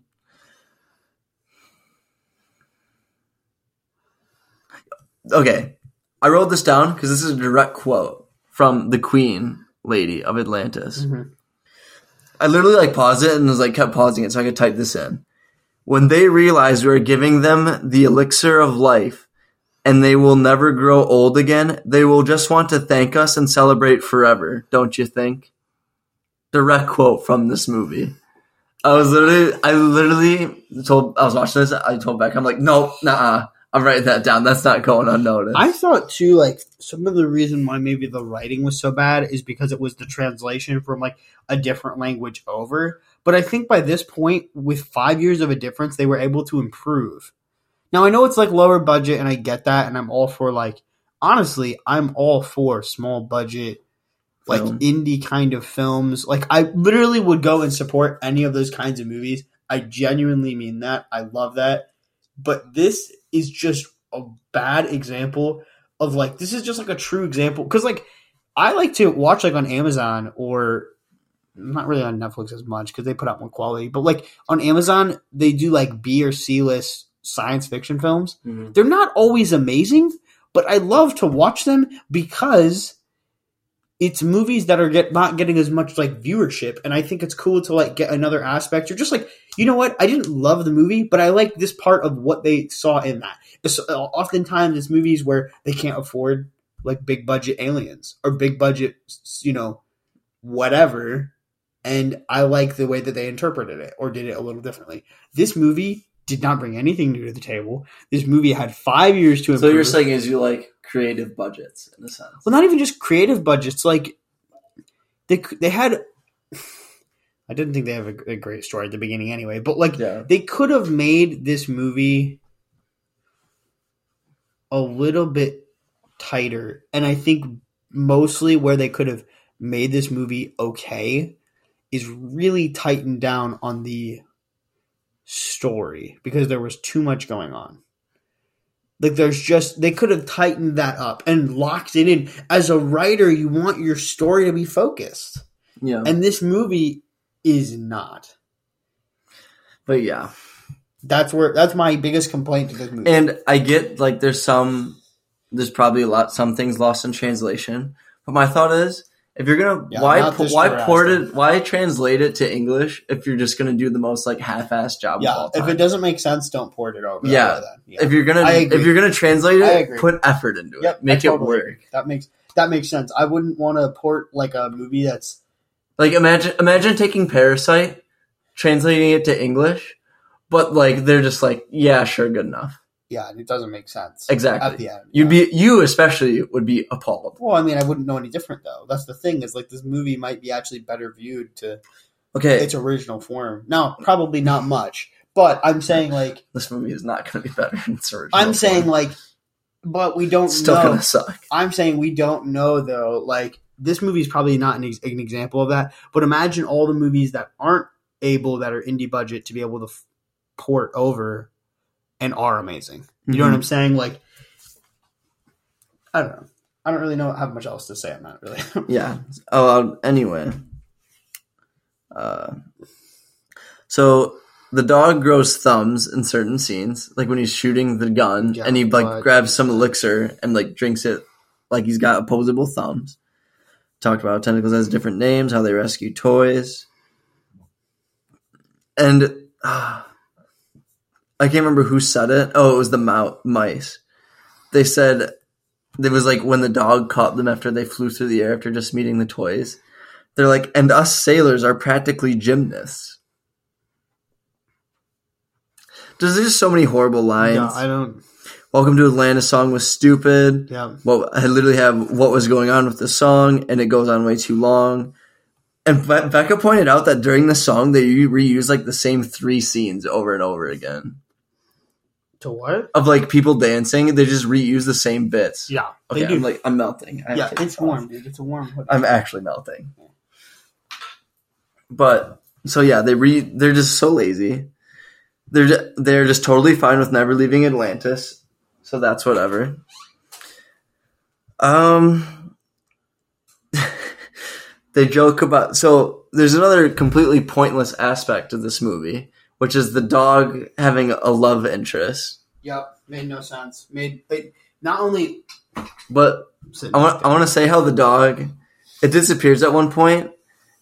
Okay, I wrote this down because this is a direct quote from the Queen Lady of Atlantis. Mhm. I literally like paused it and was like kept pausing it so I could type this in. When they realize we are giving them the elixir of life and they will never grow old again, they will just want to thank us and celebrate forever, don't you think? Direct quote from this movie. I was literally, I literally told, I was watching this, I told Beck, I'm like, nope, nah, I'm writing that down. That's not going unnoticed. I thought too, like some of the reason why maybe the writing was so bad is because it was the translation from like a different language over. But I think by this point, with five years of a difference, they were able to improve. Now I know it's like lower budget, and I get that, and I'm all for like honestly, I'm all for small budget, like Film. indie kind of films. Like I literally would go and support any of those kinds of movies. I genuinely mean that. I love that. But this is just a bad example of like this is just like a true example because like I like to watch like on Amazon or not really on Netflix as much because they put out more quality, but like on Amazon they do like B or C list science fiction films. Mhm. They're not always amazing, but I love to watch them because it's movies that are get not getting as much like viewership, and I think it's cool to like get another aspect. You're just like, you know what? I didn't love the movie, but I like this part of what they saw in that. It's, uh, oftentimes, it's movies where they can't afford like big budget aliens or big budget, you know, whatever. And I like the way that they interpreted it or did it a little differently. This movie did not bring anything new to the table. This movie had five years to improve. So you're saying is you like creative budgets in a sense. well, not even just creative budgets. Like they they had. I didn't think they have a, a great story at the beginning, anyway. But like Yeah. they could have made this movie a little bit tighter, and I think mostly where they could have made this movie okay is really tightened down on the story because there was too much going on. Like there's just they could have tightened that up and locked it in. As a writer, you want your story to be focused. Yeah. And this movie is not. but yeah. That's where that's my biggest complaint to this movie. And I get like there's some there's probably a lot some things lost in translation. But my thought is if you're gonna Yeah, why why port it why translate it to English if you're just gonna do the most like half-assed job of yeah, if it doesn't make sense, don't port it over. Yeah. Then. yeah. if you're gonna if you're gonna translate it, put effort into it. Yep, I Make it work. agree. That makes that makes sense. I wouldn't want to port like a movie that's Like imagine imagine taking Parasite, translating it to English, but like they're just like, yeah, sure, good enough. Yeah, it doesn't make sense. Exactly. At the end, You'd yeah. be you especially would be appalled. Well, I mean, I wouldn't know any different though. That's the thing is like this movie might be actually better viewed to Okay, its original form. Now, probably not much, but I'm saying like this movie is not going to be better in its original. I'm saying form. like, but we don't it's still know. going to suck. I'm saying we don't know though. Like this movie is probably not an, ex- an example of that. But imagine all the movies that aren't able that are indie budget to be able to f- port over and are amazing. You know what Mhm. I'm saying? Like, I don't know. I don't really know have much else to say on that. Really. Yeah. Oh, uh, anyway. Uh, so the dog grows thumbs in certain scenes, like when he's shooting the gun, Yeah, and he like grabs some elixir and like drinks it, like he's got opposable thumbs. Talked about tentacles has different names, how they rescue toys, and uh, I can't remember who said it. Oh, it was the mou- mice. They said it was like when the dog caught them after they flew through the air after just meeting the toys. They're like, and us sailors are practically gymnasts. There's just so many horrible lines. yeah, I don't. Welcome to Atlantis song was stupid. Yeah, Well, I literally have what was going on with the song, and it goes on way too long. And Be- Becca pointed out that during the song, they reuse like the same three scenes over and over again to what? of like people dancing. They just reuse the same bits. Yeah, Okay, they do. I'm like I'm melting. I yeah, it's this off. warm, dude. It's a warm. hoodie. I'm actually melting. But so yeah, they re they're just so lazy. They're ju- they're just totally fine with never leaving Atlantis. So that's whatever. Um they joke about so there's another completely pointless aspect of this movie, which is the dog having a love interest. Yep, made no sense. Made it, not only. But I want I want to say how the dog it disappears at one point,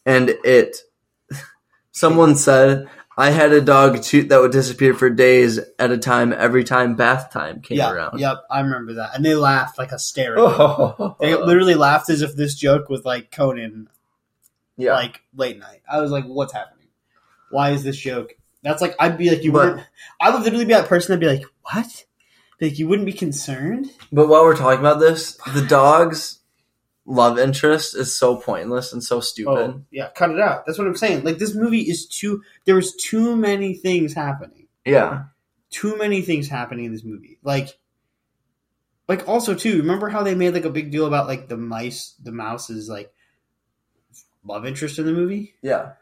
and it. Someone said I had a dog too that would disappear for days at a time every time bath time came yeah, around. Yep, I remember that, and they laughed like hysterical. Oh, They literally laughed as if this joke was like Conan, yeah. like late night. I was like, "What's happening? Why is this joke?" That's like I'd be like, "You But- wouldn't." I would literally be that person that'd be like, "What?" Like you wouldn't be concerned. but while we're talking about this, the dog's love interest is so pointless and so stupid. Oh, yeah, cut it out. That's what I'm saying. Like this movie is too. There was too many things happening. Yeah, Too many things happening in this movie. Like, like also too. Remember how they made like a big deal about like the mice, the mouse's like love interest in the movie? yeah,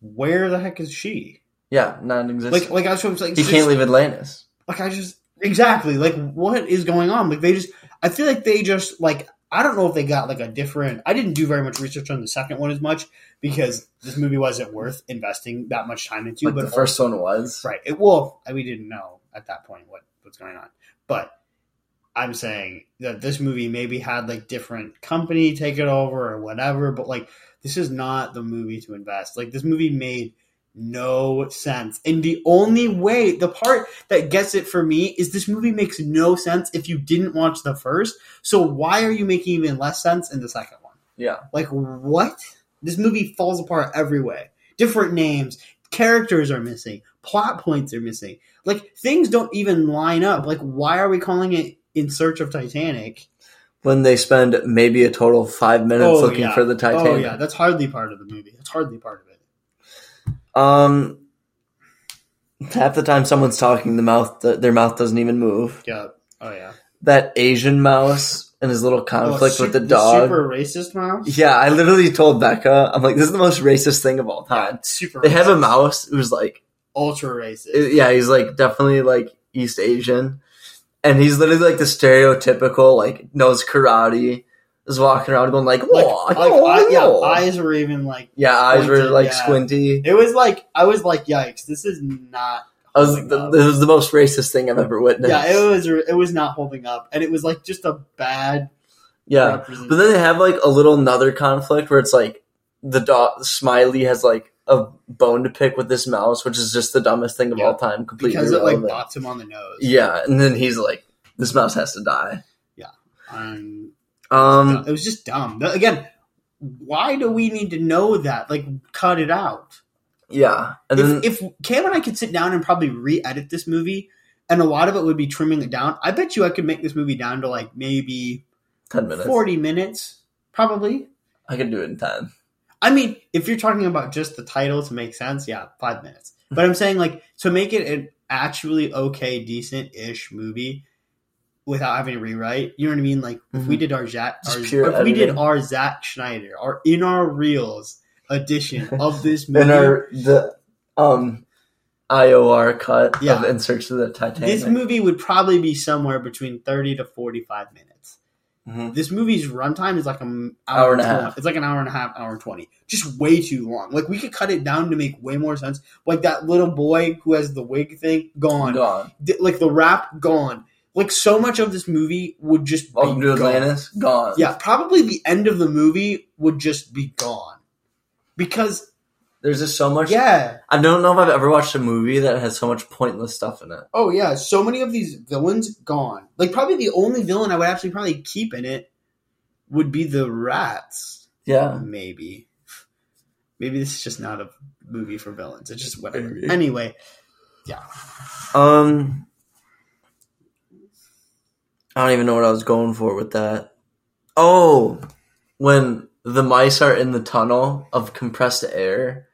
Where the heck is she? Yeah. Non-existent. Like, like what I'm saying. he can't leave Atlantis. Like I just exactly like what is going on? Like they just. I feel like they just like. I don't know if they got like a different. I didn't do very much research on the second one as much because this movie wasn't worth investing that much time into. Like but the first one was. Right. It, well, we didn't know at that point what what's going on, but I'm saying that this movie maybe had like different company take it over or whatever. But like, this is not the movie to invest. Like, this movie made no sense. And the only way, the part that gets it for me is this movie makes no sense if you didn't watch the first. So why are you making even less sense in the second one? Yeah. Like what? This movie falls apart every way. Different names, characters are missing, plot points are missing. Like things don't even line up. Like why are we calling it In Search of Titanic? When they spend maybe a total of five minutes oh, looking yeah. for the Titanic. Oh yeah, that's hardly part of the movie. That's hardly part of it. Um, half the time someone's talking, the mouth, the, their mouth doesn't even move. Yeah. Oh yeah. That Asian mouse and his little conflict Oh, with the dog. super racist mouse. yeah, I literally told Becca, I'm like, this is the most racist thing of all time. super. They have a mouse who's like, ultra racist. yeah, he's like definitely like East Asian, and he's literally like the stereotypical like knows karate, is walking around going like, like, whoa, like whoa, eye- yeah, eyes were even like. Yeah, eyes were like yeah. squinty. It was like I was like, yikes! This is not. I was, the, this was the most racist thing I've ever witnessed. yeah, it was. It was not holding up, and it was like just a bad. yeah. But then they have like a little another conflict where it's like the dog Smiley has like a bone to pick with this mouse, which is just the dumbest thing of Yeah. all time. Completely because it like bops him on the nose. Yeah, and then he's like, "This mouse has to die." Yeah, um, Um, it was just dumb. Again, why do we need to know that? Like, cut it out. yeah, and then if, if Cam and I could sit down and probably re-edit this movie, and a lot of it would be trimming it down. I bet you I could make this movie down to like maybe ten minutes, forty minutes, probably. I could do it in ten. I mean, if you're talking about just the title to make sense, yeah, five minutes. But I'm saying like to make it an actually okay, decent-ish movie without having to rewrite. You know what I mean? Like if we Mhm. did our Zack, Just our, if we did our Zack Snyder, our in our reels edition of this movie. In our the um IOR cut Yeah. of In Search of the Titanic. this movie would probably be somewhere between 30 to 45 minutes. Mhm. This movie's runtime is like an Hour hour, and a 20. half. It's like an hour and a half, hour and 20. Just way too long. Like we could cut it down to make way more sense. Like that little boy who has the wig thing gone. gone. Like the rap gone. Like so much of this movie would just be Welcome to gone. Atlantis. Gone. Yeah, probably the end of the movie would just be gone. Because There's just so much. yeah, I don't know if I've ever watched a movie that has so much pointless stuff in it. Oh yeah, so many of these villains gone. Like probably the only villain I would actually probably keep in it would be the rats. Yeah. Maybe. Maybe this is just not a movie for villains. It's just whatever. Maybe. Anyway, yeah. Um. I don't even know what I was going for with that. Oh, when the mice are in the tunnel of compressed air,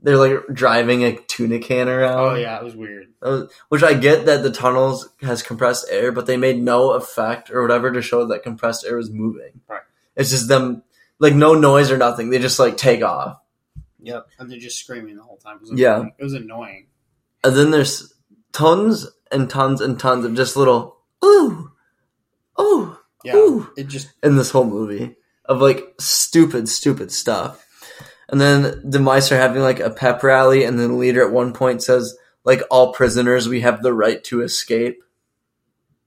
they're like driving a tuna can around. Oh yeah, it was weird. Uh, Which I get that the tunnels has compressed air, but they made no effect or whatever to show that compressed air was moving. Right. It's just them, like no noise or nothing. They just like take off. Yep. And they're just screaming the whole time. It was Yeah. annoying. It was annoying. And then there's tons and tons and tons of just little ooh, ooh, Yeah. ooh It just in this whole movie of like stupid, stupid stuff. And then the mice are having like a pep rally, and then the leader at one point says, like, all prisoners, we have the right to escape.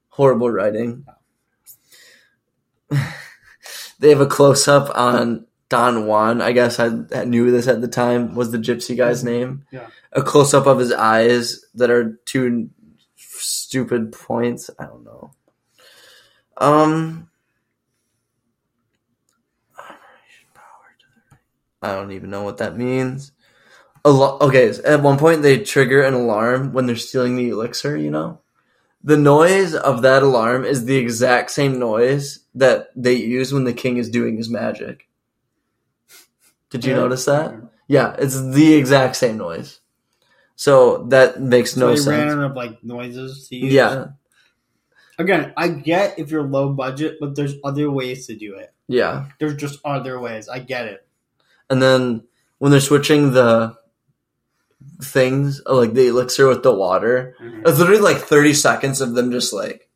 Horrible writing. they have a close up on Don Juan. I guess I, I knew this at the time, was the gypsy guy's mm-hmm. name. Yeah. A close up of his eyes that are two stupid points. I don't know. Um, I don't even know what that means. Al- okay, so at one point they trigger an alarm when they're stealing the elixir, you know? The noise of that alarm is the exact same noise that they use when the king is doing his magic. Did you Yeah. notice that? Yeah, it's the exact same noise. So that makes no so they ran sense. out of like noises to use. Yeah, Again, I get if you're low budget, but there's other ways to do it. yeah. There's just other ways. I get it. And then when they're switching the things, uh, like the elixir with the water, Mhm. it's literally like 30 seconds of them just like,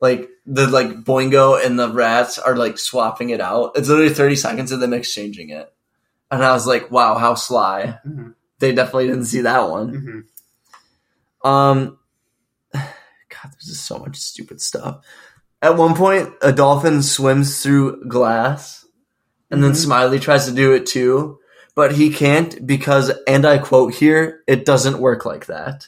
like the like Boingo and the rats are like swapping it out. It's literally 30 seconds of them exchanging it. And I was like, wow, how sly. Mhm. They definitely didn't see that one. Mhm. Um, God, there's just so much stupid stuff. At one point, a dolphin swims through glass, and then Mhm. Smiley tries to do it too. but he can't because, and I quote here, it doesn't work like that.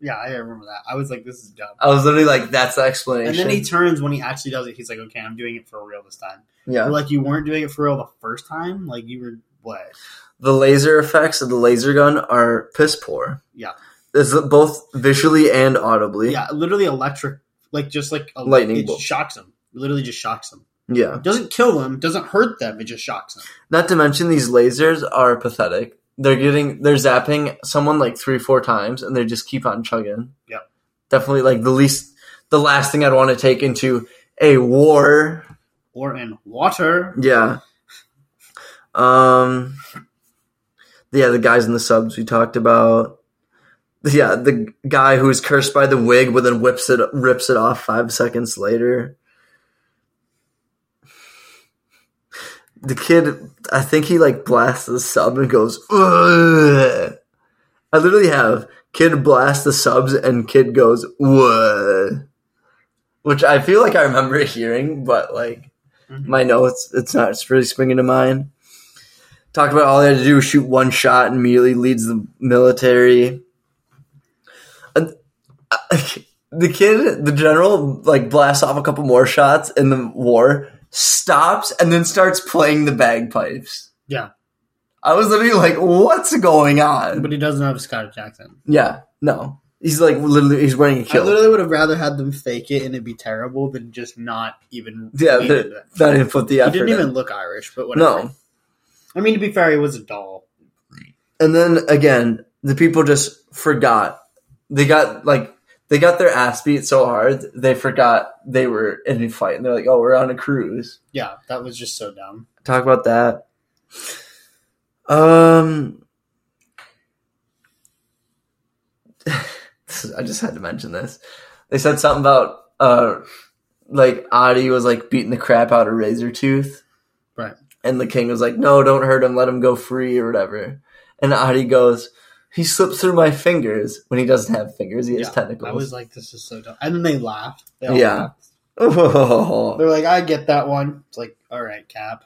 Yeah, I remember that. I was like, this is dumb. I was literally like, that's the explanation. And then he turns when he actually does it. He's like, okay, I'm doing it for real this time. yeah. Or like you weren't doing it for real the first time. Like you were what? the laser effects of the laser gun are piss poor. Yeah. It's both visually and audibly. Yeah, literally electric. Like just like a, Lightning It bolt. shocks them. Literally just shocks them. Yeah. It doesn't kill them. Doesn't hurt them. It just shocks them. Not to mention these lasers are pathetic. They're getting they're zapping someone like three, four times and they just keep on chugging. Yeah. Definitely like the least the last thing I'd want to take into a war. Or in water. Yeah. Um Yeah, the guys in the subs we talked about. Yeah, the guy who's cursed by the wig but then whips it rips it off five seconds later. The kid I think he like blasts the sub and goes Ugh. I literally have kid blast the subs and kid goes what which I feel like I remember hearing, but like Mhm. my notes, it's not it's really springing to mind. Talked about all they had to do was shoot one shot and immediately leads the military. And, uh, the kid, the general, like blasts off a couple more shots in the war, stops, and then starts playing the bagpipes. Yeah. I was literally like, "What's going on?" But he doesn't have a Scottish accent. yeah, no, he's like literally he's wearing a I kilt. literally would have rather had them fake it and it'd be terrible than just not even. Yeah, lean the- into that. Not even put the effort. he didn't in. even look Irish, but whatever. no. I mean, to be fair, he was a doll. And then again, the people just forgot. They got like they got their ass beat so hard they forgot they were in a fight, and they're like, "Oh, we're on a cruise." Yeah, that was just so dumb. Talk about that. Um, I just had to mention this. They said something about uh, like Adi was like beating the crap out of Razor Tooth, Right. and the king was like, "No, don't hurt him. Let him go free or whatever." And Adi goes, "He slips through my fingers when he doesn't have fingers. He has Yeah, tentacles." I was like, this is so dumb. And then they laugh. They Yeah. laughed. Oh. They're like, I get that one. It's like, all right, Cap.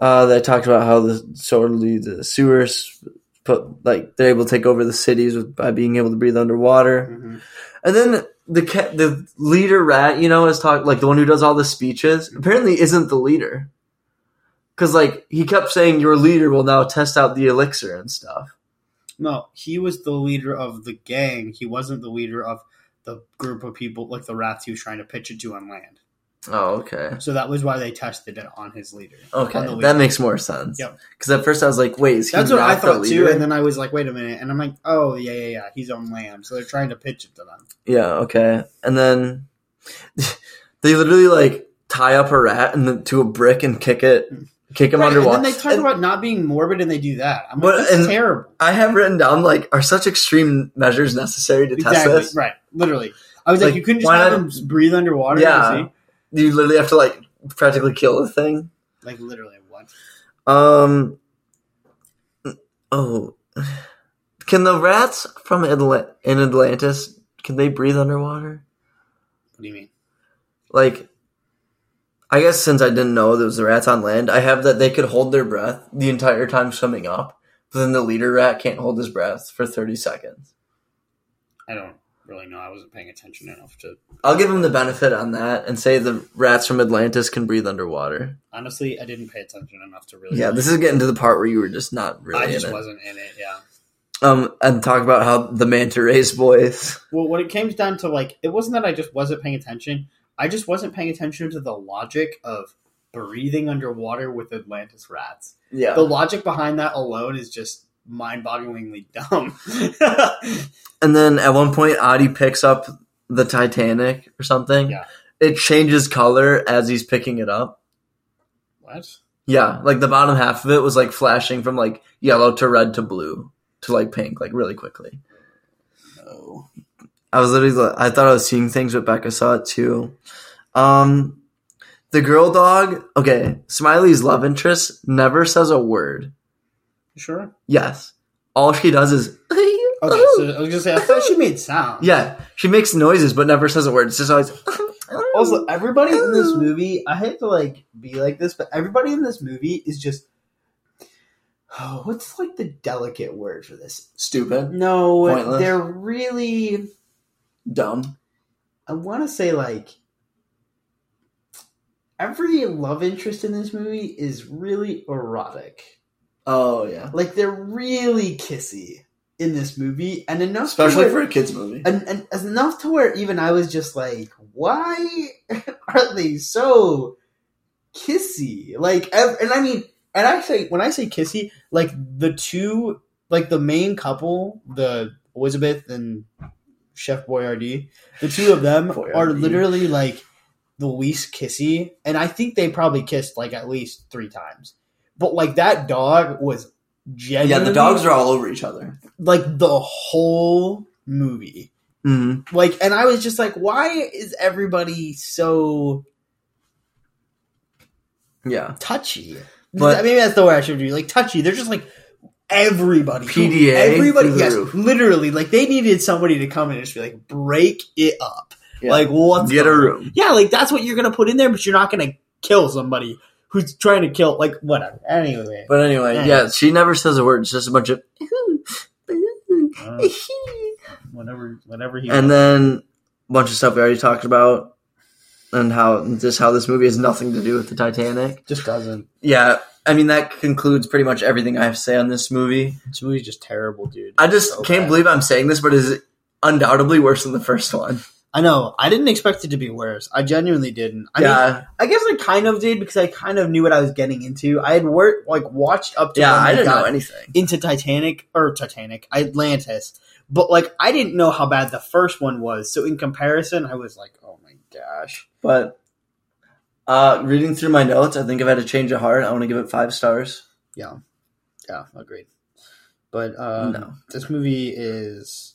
Uh, they talked about how the solely the sewers put like they're able to take over the cities with, by being able to breathe underwater, Mhm. and then the ca- the leader rat, you know, is talk like the one who does all the speeches. Apparently, isn't the leader because like he kept saying your leader will now test out the elixir and stuff. No, he was the leader of the gang. He wasn't the leader of the group of people, like the rats he was trying to pitch it to on land. Oh, okay, So that was why they tested it on his leader. okay, the that makes more sense. Yep. Because at first I was like, wait, is he That's what I thought too, and then I was like, wait a minute, and I'm like, oh yeah, yeah, yeah, he's on land, so they're trying to pitch it to them. Yeah, okay. And then they literally like tie up a rat and then to a brick and kick it, mm. Kick him Right, underwater. and then they talk And about not being morbid, and they do that. I'm like, terrible. I have written down like, are such extreme measures necessary to test this? right, literally. I was like, Like, you couldn't just have not- them breathe underwater. Yeah. you literally have to like practically kill the thing. like literally what? Um. Oh, can the rats from Atla- in Atlantis can they breathe underwater? What do you mean? Like, I guess since I didn't know there was the rats on land, I have that they could hold their breath the entire time swimming up. But then the leader rat can't hold his breath for thirty seconds. I don't really know. I wasn't paying attention enough to. I'll give him the benefit on that and say the rats from Atlantis can breathe underwater. Honestly, I didn't pay attention enough to really. Yeah, this is getting to the part where you were just not really I just it. wasn't in it. Yeah. Um, and talk about how the manta rays boys. Well, when it came down to like, it wasn't that I just wasn't paying attention. I just wasn't paying attention to the logic of breathing underwater with Atlantis rats. Yeah, The logic behind that alone is just mind-bogglingly dumb. and then at one point, Adi picks up the Titanic or something. Yeah. it changes color as he's picking it up. what? Yeah, like the bottom half of it was like flashing from like yellow to red to blue to like pink, like really quickly. No. I was literally I thought I was seeing things, but Becca saw it too. Um, the girl dog. Okay, Smiley's love interest never says a word. You sure? Yes, all she does is. Okay, so I was gonna say I thought she made sound. yeah, she makes noises but never says a word. It's just always. Also, everybody in this movie, I hate to like be like this, but everybody in this movie is just oh, what's like the delicate word for this? Stupid, No, Pointless? they're really. Dumb. I want to say like every love interest in this movie is really erotic. Oh yeah, Like they're really kissy in this movie, and enough, to especially where- for a kids movie. and, and enough to where even I was just like, why are they so kissy? Like, and I mean, and actually, when I say kissy, like the two, like the main couple, the Elizabeth and Chef Boyardee, the two of them are literally like the least kissy, and I think they probably kissed like at least three times. But like that dog was yeah, the dogs are all over each other. like the whole movie Mm-hmm. like and i was just like why is everybody so Yeah, touchy But- maybe that's the word i should do like touchy they're just like everybody PDA everybody yes roof. literally like they needed somebody to come in and just be like break it up Yeah. like what's get a going- room. yeah like that's what you're gonna put in there but you're not gonna kill somebody who's trying to kill like whatever anyway But anyway, Yeah. yeah, she never says a word. It's just a bunch of. Uh, whatever whatever he and then a bunch of stuff we already talked about, and how just how this movie has nothing to do with the Titanic. just doesn't Yeah, I mean that concludes pretty much everything I have to say on this movie. this movie's just terrible dude I just So can't bad. believe I'm saying this, but it is undoubtedly worse than the first one. I know. I didn't expect it to be worse. I genuinely didn't. I mean, yeah, I guess I kind of did because I kind of knew what I was getting into. I had worked like watched up to yeah, I didn't know anything. into Titanic or Titanic Atlantis, but like I didn't know how bad the first one was. So in comparison, I was like, oh my gosh. But uh, reading through my notes, I think I've had a change of heart, I want to give it five stars. Yeah, yeah, agreed. But um, No. this movie is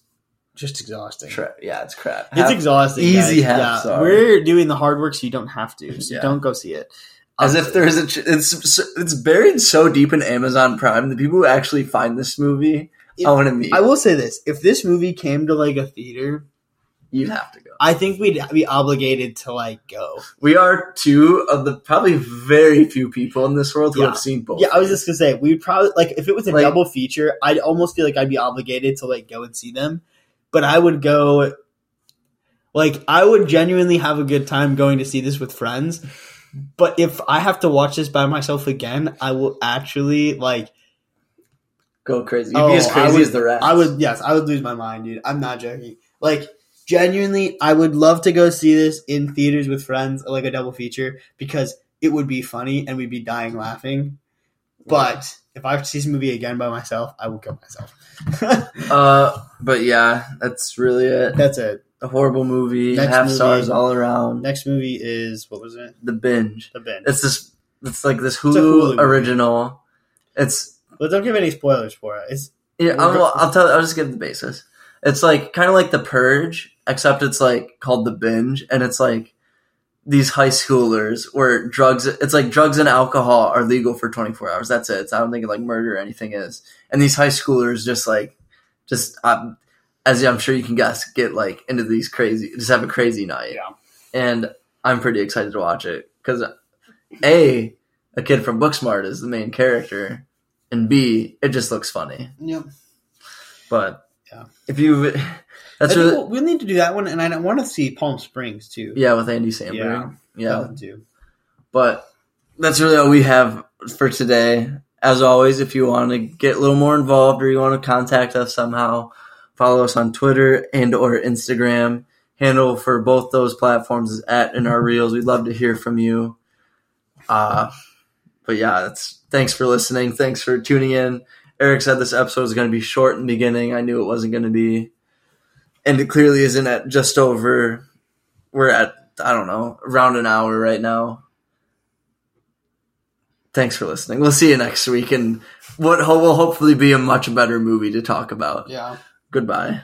just exhausting. Tra- yeah, it's crap. It's exhausting. easy guys. half Yeah, star. we're doing the hard work, so you don't have to. So Yeah. don't go see it. as Um, if there's a. Ch- it's it's buried so deep in Amazon Prime. The people who actually find this movie, If- I want to meet. I will say this: if this movie came to like a theater, You'd have to go. I think we'd be obligated to like go. We are two of the probably very few people in this world who Yeah. have seen both. Yeah, I was just gonna say we'd probably like if it was a Like- double feature, I'd almost feel like I'd be obligated to like go and see them. But I would go, like I would genuinely have a good time going to see this with friends. But if I have to watch this by myself again, I will actually like. go crazy. You'd Oh, be as crazy would- as the rest. I would yes, I would lose my mind, dude. I'm not joking. Like genuinely, I would love to go see this in theaters with friends, like a double feature, because it would be funny and we'd be dying laughing. But if I see this movie again by myself, I will kill myself. Uh, but yeah, that's really it. That's it. A horrible movie. Next half movie. stars all around. Next movie is what was it? The binge. The binge. It's this. It's like this Hulu, Hulu movie. original. It's But don't give any spoilers for it. It's yeah. I'll, I'll tell. I'll just give the basis. It's like kind of like the Purge, except it's like called the binge, and it's like these high schoolers where drugs. It's like drugs and alcohol are legal for twenty four hours. That's it. It's, I don't think like murder or anything is. And these high schoolers just like just um, as I'm sure you can guess, get like into these crazy, just have a crazy night. Yeah. And I'm pretty excited to watch it because a a kid from Booksmart is the main character, and b it just looks funny. yep. But Yeah. if you, that's really we'll, we'll need to do that one, and I want to see Palm Springs too. yeah with Andy Samberg. Yeah. Yeah, but that's really all we have for today. As always, if you want to get a little more involved or you want to contact us somehow, follow us on Twitter and or Instagram. Handle for both those platforms is at in our reels. We'd love to hear from you. Uh, but yeah, that's thanks for listening. Thanks for tuning in. Eric said this episode was going to be short in the beginning. I knew it wasn't going to be, and it clearly isn't at just over. We're at I don't know around an hour right now. Thanks for listening. We'll see you next week, and what will hopefully be a much better movie to talk about. Yeah. Goodbye.